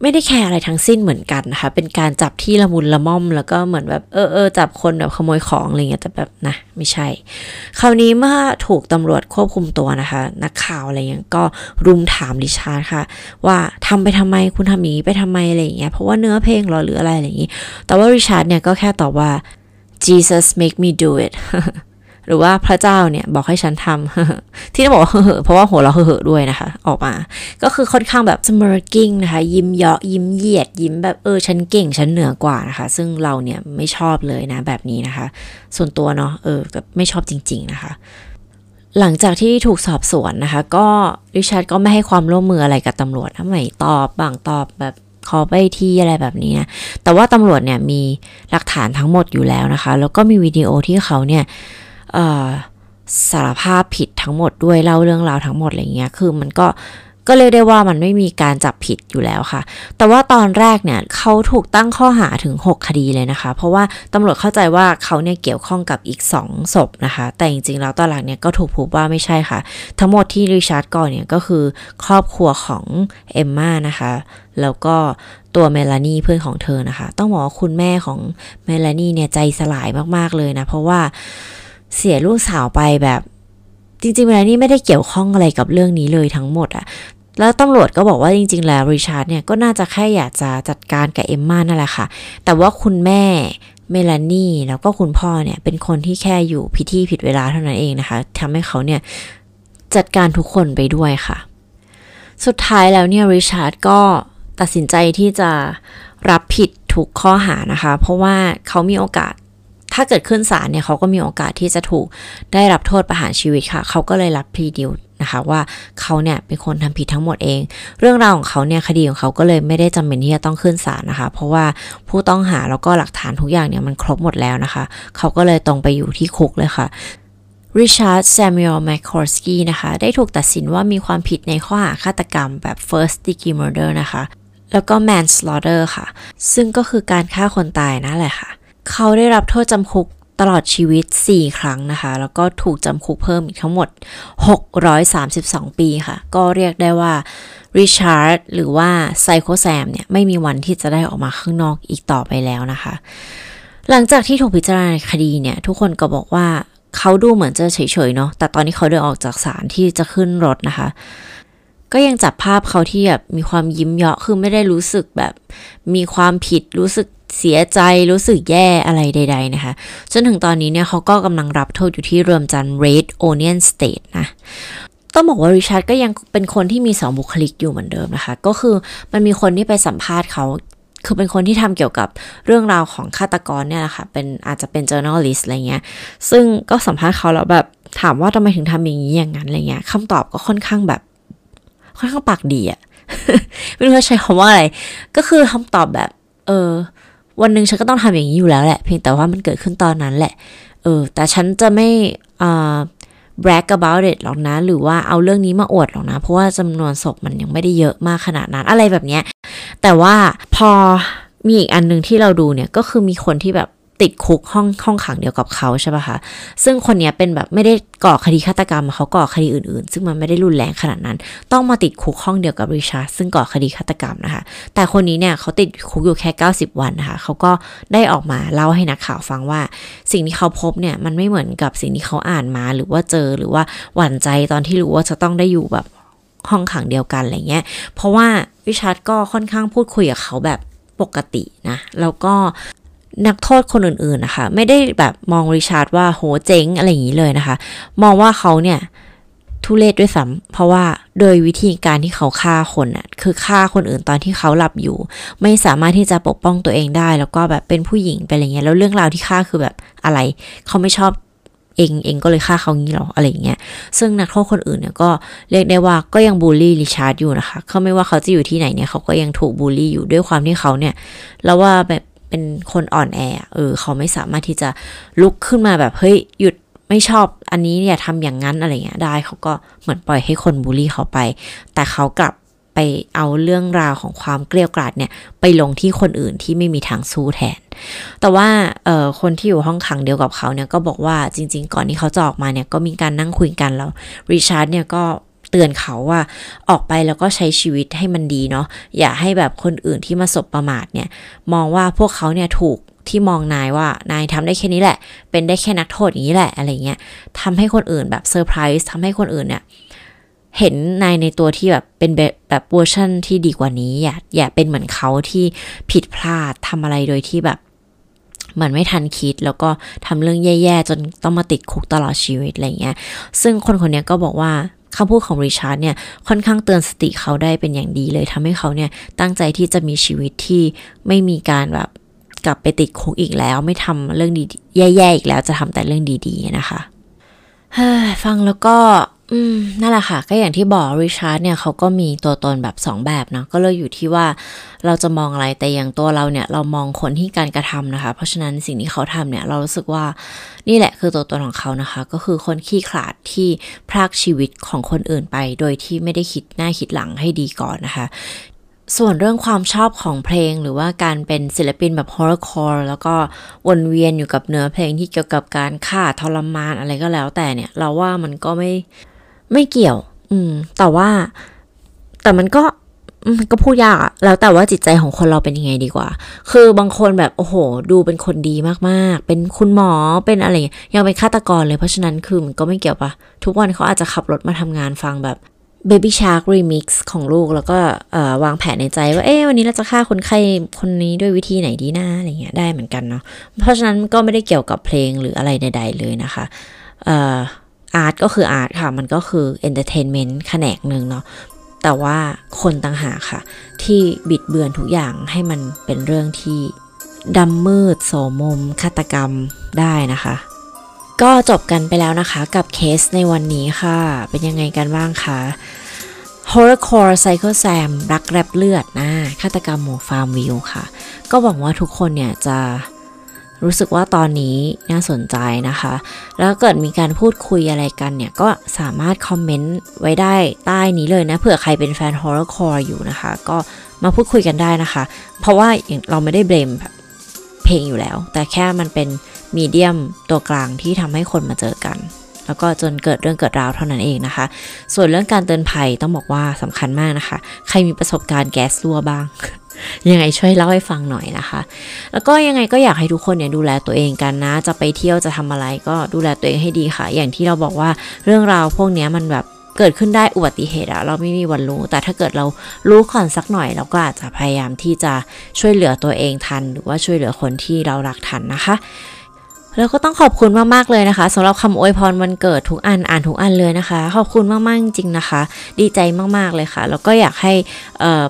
ไม่ได้แคร์อะไรทั้งสิ้นเหมือนกันนะคะ เป็นการจับที่ละมุนละม่อม แล้วก็เหมือนแบบเออเออจับคนแบบขโมยของอะไรเงี้ยแต่แบบนะไม่ใช่ คราวนี้เมื่อถูกตำรวจควบคุมตัวนะคะ นักข่าวอะไรเงี้ยก็รุมถามริชาร์ดค่ะ ว่าทำไปทำไมคุณทำอย่างนี้ไปทำไมอะไรเงี้ยเพราะว่าเนื้อเพลงหรอหรืออะไรอะไรอย่างงี้ แต่ว่าริชาร์ดเนี่ยก็แค่ตอบว่า Jesus make me do it หรือว่าพระเจ้าเนี่ยบอกให้ฉันทำที่ต้องบอกว่าเหอเพราะว่าโหเราเหอด้วยนะคะ ออกมา ก็คือค่อนข้างแบบ smirking นะคะ ยิ้มเยาะยิ้มเยียด ยิ้มแบบเออ ฉันเก่งฉันเหนือกว่านะคะ ซึ่งเราเนี่ยไม่ชอบเลยนะแบบนี้นะคะ ส่วนตัวเนาะเออไม่ชอบจริง ๆ นะคะหลังจากที่ถูกสอบสวนนะคะ ก็ริชาร์ดก็ไม่ให้ความร่วมมืออะไรกับตำรวจนะไมตอบบางตอบแบบขอไปที่อะไรแบบนี้นะแต่ว่าตำรวจเนี่ยมีหลักฐานทั้งหมดอยู่แล้วนะคะ แล้วก็มีวิดีโอที่เขาเนี่ย สารภาพผิดทั้งหมดด้วยเล่าเรื่องราวทั้งหมดอะไรเงี้ยคือมันก็ก็เรียกได้ว่ามันไม่มีการจับผิดอยู่แล้วค่ะ แต่ว่าตอนแรกเนี่ยเขาถูกตั้งข้อหาถึง 6 คดีเลยนะคะ เพราะว่าตำรวจเข้าใจว่าเขาเนี่ยเกี่ยวข้องกับอีก 2 ศพนะคะ แต่จริงๆ แล้วตอนหลังเนี่ยก็ถูกพบว่าไม่ใช่ค่ะ ทั้งหมดที่ริชาร์ดก่อนเนี่ยก็คือครอบครัวของเอมมานะคะ แล้วก็ตัวเมลานีเพื่อนของเธอนะคะ ต้องบอกว่าคุณแม่ของเมลานีเนี่ยใจสลายมากๆเลยนะ เพราะว่า เสียลูกสาวไปแบบ จริงๆเมลานี่ไม่ได้เกี่ยวข้องอะไรกับเรื่องนี้เลยทั้งหมดอะแล้วตำรวจก็บอกว่าจริง ๆ แล้วริชาร์ดเนี่ยก็น่าจะแค่อยากจะจัดการกับเอมมานั่นแหละค่ะ แต่ว่าคุณแม่เมลานี่แล้วก็คุณพ่อเนี่ยเป็นคนที่แค่อยู่พิธีผิดเวลาเท่านั้นเองนะคะทำให้เขาเนี่ยจัดการทุกคนไปด้วยค่ะ สุดท้ายแล้วเนี่ยริชาร์ดก็ตัดสินใจที่จะรับผิดทุกข้อหานะคะ เพราะว่าเขามีโอกาส ถ้าเกิดขึ้นศาลเนี่ยเขาก็มีโอกาสที่จะถูกได้รับโทษประหารชีวิตค่ะ เขาก็เลยรับ plea deal นะคะว่าเขาเนี่ยเป็นคนทำผิดทั้งหมดเอง เรื่องราวของเขาเนี่ยคดีของเขาก็เลยไม่ได้จำเป็นที่จะต้องขึ้นศาลนะคะ เพราะว่าผู้ต้องหาแล้วก็หลักฐานทุกอย่างเนี่ยมันครบหมดแล้วนะคะ เขาก็เลยตรงไปอยู่ที่คุกเลยค่ะริชาร์ดแซมูเอลแมคคอร์สกี้นะคะ ได้ถูกตัดสินว่ามีความผิดในข้อหาฆาตกรรมแบบ first degree murder นะคะ แล้วก็ manslaughter ค่ะ ซึ่งก็คือการฆ่าคนตายนั่นแหละค่ะ เขาได้รับโทษจำคุกตลอดชีวิต 4 ครั้งนะคะ แล้วก็ถูกจำคุกเพิ่มอีกทั้งหมด 632 ปีค่ะ ก็เรียกได้ว่าริชาร์ดหรือว่าไซโคแซมเนี่ย ไม่มีวันที่จะได้ออกมาข้างนอกอีกต่อไปแล้วนะคะ หลังจากที่ถูกพิจารณาคดีเนี่ย ทุกคนก็บอกว่าเขาดูเหมือนจะเฉยๆเนาะแต่ตอนนี้เขาเดินออกจากศาลที่จะขึ้นรถนะคะ ก็ยังจับภาพเขาที่แบบมีความยิ้มเยาะคือไม่ได้รู้สึกแบบ มีความผิดรู้สึก เสียใจรู้สึกแย่อะไรใด ๆ นะคะ จนถึงตอนนี้เนี่ยเขาก็กำลังรับโทษอยู่ที่เรือนจำ Red Onion State นะต้องบอกว่าริชาร์ดก็ยังเป็นคนที่มีสองบุคลิกอยู่เหมือนเดิมนะคะ ก็คือมันมีคนที่ไปสัมภาษณ์เขาคือเป็นคนที่ทำเกี่ยวกับเรื่องราวของฆาตกรเนี่ยแหละค่ะเป็นอาจจะเป็น journalist อะไรเงี้ย ซึ่งก็สัมภาษณ์เขาแล้วแบบถามว่าทำไมถึงทำอย่างนี้อย่างนั้นอะไรเงี้ยคำตอบก็ค่อนข้างแบบ ค่อนข้างปากดีอะไม่รู้จะใช้คำว่าอะไร ก็คือคำตอบแบบ เออ วันหนึ่งฉันก็ต้องทำอย่างนี้อยู่แล้วแหละ เพียงแต่ว่ามันเกิดขึ้นตอนนั้นแหละ เออ แต่ฉันจะไม่อ่า brag about it หรอกนะ หรือว่าเอาเรื่องนี้มาอวดหรอกนะ เพราะว่าจำนวนศพมันยังไม่ได้เยอะมากขนาดนั้น อะไรแบบเนี้ย แต่ว่าพอมีอีกอันหนึ่งที่เราดูเนี่ย ก็คือมีคนที่แบบ ติดคุกห้องห้องขังเดียวกับเขาใช่ป่ะคะ ซึ่งคนนี้เป็นแบบไม่ได้ก่อคดีฆาตกรรมเขาก่อคดีอื่นๆ ซึ่งมันไม่ได้รุนแรงขนาดนั้น ต้องมาติดคุกห้องเดียวกับริชาร์ดซึ่งก่อคดีฆาตกรรมนะคะ แต่คนนี้เนี่ยเขาติดคุกอยู่แค่ 90 วันนะคะเขาก็ได้ออกมาเล่าให้นักข่าวฟังว่า สิ่งที่เขาพบเนี่ยมันไม่เหมือนกับสิ่งที่เขาอ่านมาหรือว่าเจอหรือว่าหวั่นใจตอนที่รู้ว่าจะต้องได้อยู่แบบห้องขังเดียวกันอะไรเงี้ย เพราะว่าริชาร์ดก็ค่อนข้างพูดคุยกับเขาแบบปกตินะ แล้วก็ นักโทษคนอื่นๆนะคะไม่ได้แบบมองริชาร์ดว่าโหเจ๋งอะไรอย่างนี้เลยนะคะ มองว่าเขาเนี่ยทุเลศด้วยซ้ำเพราะว่าโดยวิธีการที่เขาฆ่าคนน่ะคือฆ่าคนอื่นตอนที่เขาหลับอยู่ ไม่สามารถที่จะปกป้องตัวเองได้ แล้วก็แบบเป็นผู้หญิงไปอะไรเงี้ยแล้วเรื่องราวที่ฆ่าคือแบบอะไร เขาไม่ชอบเองเองก็เลยฆ่าเขางี้หรออะไรเงี้ย ซึ่งนักโทษคนอื่นเนี่ยก็เรียกได้ว่าก็ยังบูลลี่ริชาร์ดอยู่นะคะเขาไม่ว่าเขาจะอยู่ที่ไหนเนี่ยเขาก็ยังถูกบูลลี่อยู่ด้วยความที่เขาเนี่ยแล้วว่าแบบ เป็นคนอ่อนแอ เออ เขาไม่สามารถที่จะลุกขึ้นมาแบบเฮ้ยหยุดไม่ชอบอันนี้เนี่ยทำอย่างนั้นอะไรเงี้ยได้เขาก็เหมือนปล่อยให้คนบูลลี่เขาไป แต่เขากลับไปเอาเรื่องราวของความเกลียวกราดเนี่ยไปลงที่คนอื่นที่ไม่มีทางสู้แทน แต่ว่าเอ่อคนที่อยู่ห้องขังเดียวกับเขาเนี่ยก็บอกว่าจริง ๆ ก่อนที่เขาจะออกมาเนี่ยก็มีการนั่งคุยกันแล้วริชาร์ดเนี่ยก็ เตือนเขาว่าออกไปแล้วก็ใช้ชีวิตให้มันดีเนาะอย่าให้แบบคนอื่นที่มาสบประมาทเนี่ย มองว่าพวกเขาเนี่ยถูกที่มองนายว่านายทำได้แค่นี้แหละ เป็นได้แค่นักโทษอย่างนี้แหละอะไรเงี้ยทำให้คนอื่นแบบเซอร์ไพรส์ทำให้คนอื่นเนี่ยเห็นนายในตัวที่แบบเป็นแบบแบบเวอร์ชันที่ดีกว่านี้ อย่าอย่าเป็นเหมือนเขาที่ผิดพลาดทำอะไรโดยที่แบบเหมือนไม่ทันคิดแล้วก็ทำเรื่องแย่ๆ จนต้องมาติดคุกตลอดชีวิตอะไรเงี้ย ซึ่งคนคนนี้ก็บอกว่า คำพูดของริชาร์ดเนี่ยค่อนข้างเตือนสติเขาได้เป็นอย่างดีเลยทำให้เขาเนี่ยตั้งใจที่จะมีชีวิตที่ไม่มีการแบบกลับไปติดคุกอีกแล้ว ไม่ทำเรื่องดีแย่ๆอีกแล้วจะทำแต่เรื่องดีๆนะคะฟังแล้วก็ อืม นั่นแหละค่ะ ก็อย่างที่บอกริชาร์ดเนี่ยเขาก็มีตัวตนแบบ 2 แบบนะก็เลยอยู่ที่ว่าเราจะมองอะไรแต่อย่างตัวเราเนี่ย เรามองคนที่การกระทำนะคะ เพราะฉะนั้นสิ่งที่เขาทำเนี่ย เรารู้สึกว่านี่แหละคือตัวตนของเขานะคะ ก็คือคนขี้ขลาดที่พรากชีวิตของคนอื่นไป โดยที่ไม่ได้คิดหน้าคิดหลังให้ดีก่อนนะคะส่วนเรื่องความชอบของเพลงหรือว่าการเป็นศิลปินแบบฮอร์คอร์แล้วก็วนเวียนอยู่กับเนื้อเพลงที่เกี่ยวกับการฆ่าทรมานอะไรก็แล้วแต่เนี่ย เราว่ามันก็ไม่ ไม่เกี่ยว อืม แต่ว่า แต่มันก็มันก็พูดยากอะแล้วแต่ว่าจิตใจของคนเราเป็นยังไงดีกว่า คือบางคนแบบโอ้โห ดูเป็นคนดีมากๆ เป็นคุณหมอ เป็นอะไรยังเป็นฆาตกรเลย เพราะฉะนั้นคือมันก็ไม่เกี่ยวปะทุกวันเขาอาจจะขับรถมาทำงานฟังแบบ Baby Shark Remix ของลูกแล้วก็วางแผนในใจว่า เอ๊ะวันนี้เราจะฆ่าคนไข้คนนี้ด้วยวิธีไหนดีนะอะไรเงี้ยได้เหมือนกันเนาะ เพราะฉะนั้นก็ไม่ได้เกี่ยวกับเพลงหรืออะไรใดๆเลยนะคะ art ก็คือ art ค่ะ มันก็คือ entertainment แขนงหนึ่งเนาะแต่ว่าคนต่างหากค่ะ ที่บิดเบือนทุกอย่างให้มันเป็นเรื่องที่ดำมืดโสมมฆาตกรรมได้นะคะ ก็จบกันไปแล้วนะคะกับเคสในวันนี้ค่ะ เป็นยังไงกันบ้างคะ Horrorcore Psycho Sam รักแรบเลือดนะฆาตกรรมหมู่ฟาร์มวิวค่ะ ก็หวังว่าทุกคนเนี่ยจะ รู้สึกว่าตอนนี้น่าสนใจนะคะ แล้วเกิดมีการพูดคุยอะไรกันเนี่ย ก็สามารถคอมเมนต์ไว้ได้ใต้นี้เลยนะเผื่อใครเป็นแฟน Horrorcore อยู่นะคะ ก็มาพูดคุยกันได้นะคะ เพราะว่าเราไม่ได้เบลมเพลงอยู่แล้ว แต่แค่มันเป็นมีเดียมตัวกลางที่ทำให้คนมาเจอกัน แล้วก็จนเกิดเรื่องเกิดราวเท่านั้นเองนะคะ ส่วนเรื่องการเตือนภัยต้องบอกว่าสำคัญมากนะคะ ใครมีประสบการณ์แก๊สรั่วบ้าง ยังไงช่วยเล่าให้ฟังหน่อยนะคะ แล้วก็ยังไงก็อยากให้ทุกคนเนี่ยดูแลตัวเองกันนะ จะไปเที่ยวจะทำอะไรก็ดูแลตัวเองให้ดีค่ะ อย่างที่เราบอกว่าเรื่องราวพวกนี้มันแบบเกิดขึ้นได้อุบัติเหตุอะเราไม่มีวันรู้ แต่ถ้าเกิดเรารู้ก่อนสักหน่อย เราก็อาจจะพยายามที่จะช่วยเหลือตัวเองทัน หรือว่าช่วยเหลือคนที่เรารักทันนะคะ แล้วก็ต้องขอบคุณมากๆเลยนะคะสำหรับคำอวยพรวันเกิดทุกอันอ่านทุกอันเลยนะคะ ขอบคุณมากๆจริงๆนะคะ ดีใจมากๆเลยค่ะ แล้วก็อยากให้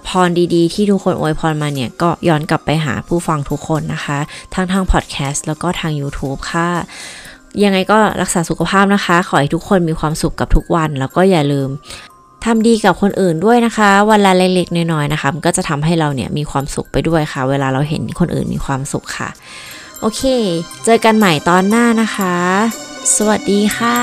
พรดีๆ ที่ทุกคนอวยพรมาเนี่ยก็ย้อนกลับไปหาผู้ฟังทุกคนนะคะ ทั้งทางพอดแคสต์แล้วก็ทาง YouTube ค่ะยังไงก็รักษาสุขภาพนะคะ ขอให้ทุกคนมีความสุขกับทุกวัน แล้วก็อย่าลืมทำดีกับคนอื่นด้วยนะคะ วันละเล็กๆน้อยๆนะคะมันก็จะทำให้เราเนี่ยมีความสุขไปด้วยค่ะ เวลาเราเห็นคนอื่นมีความสุขค่ะ โอเค เจอกันใหม่ตอนหน้านะคะ สวัสดีค่ะ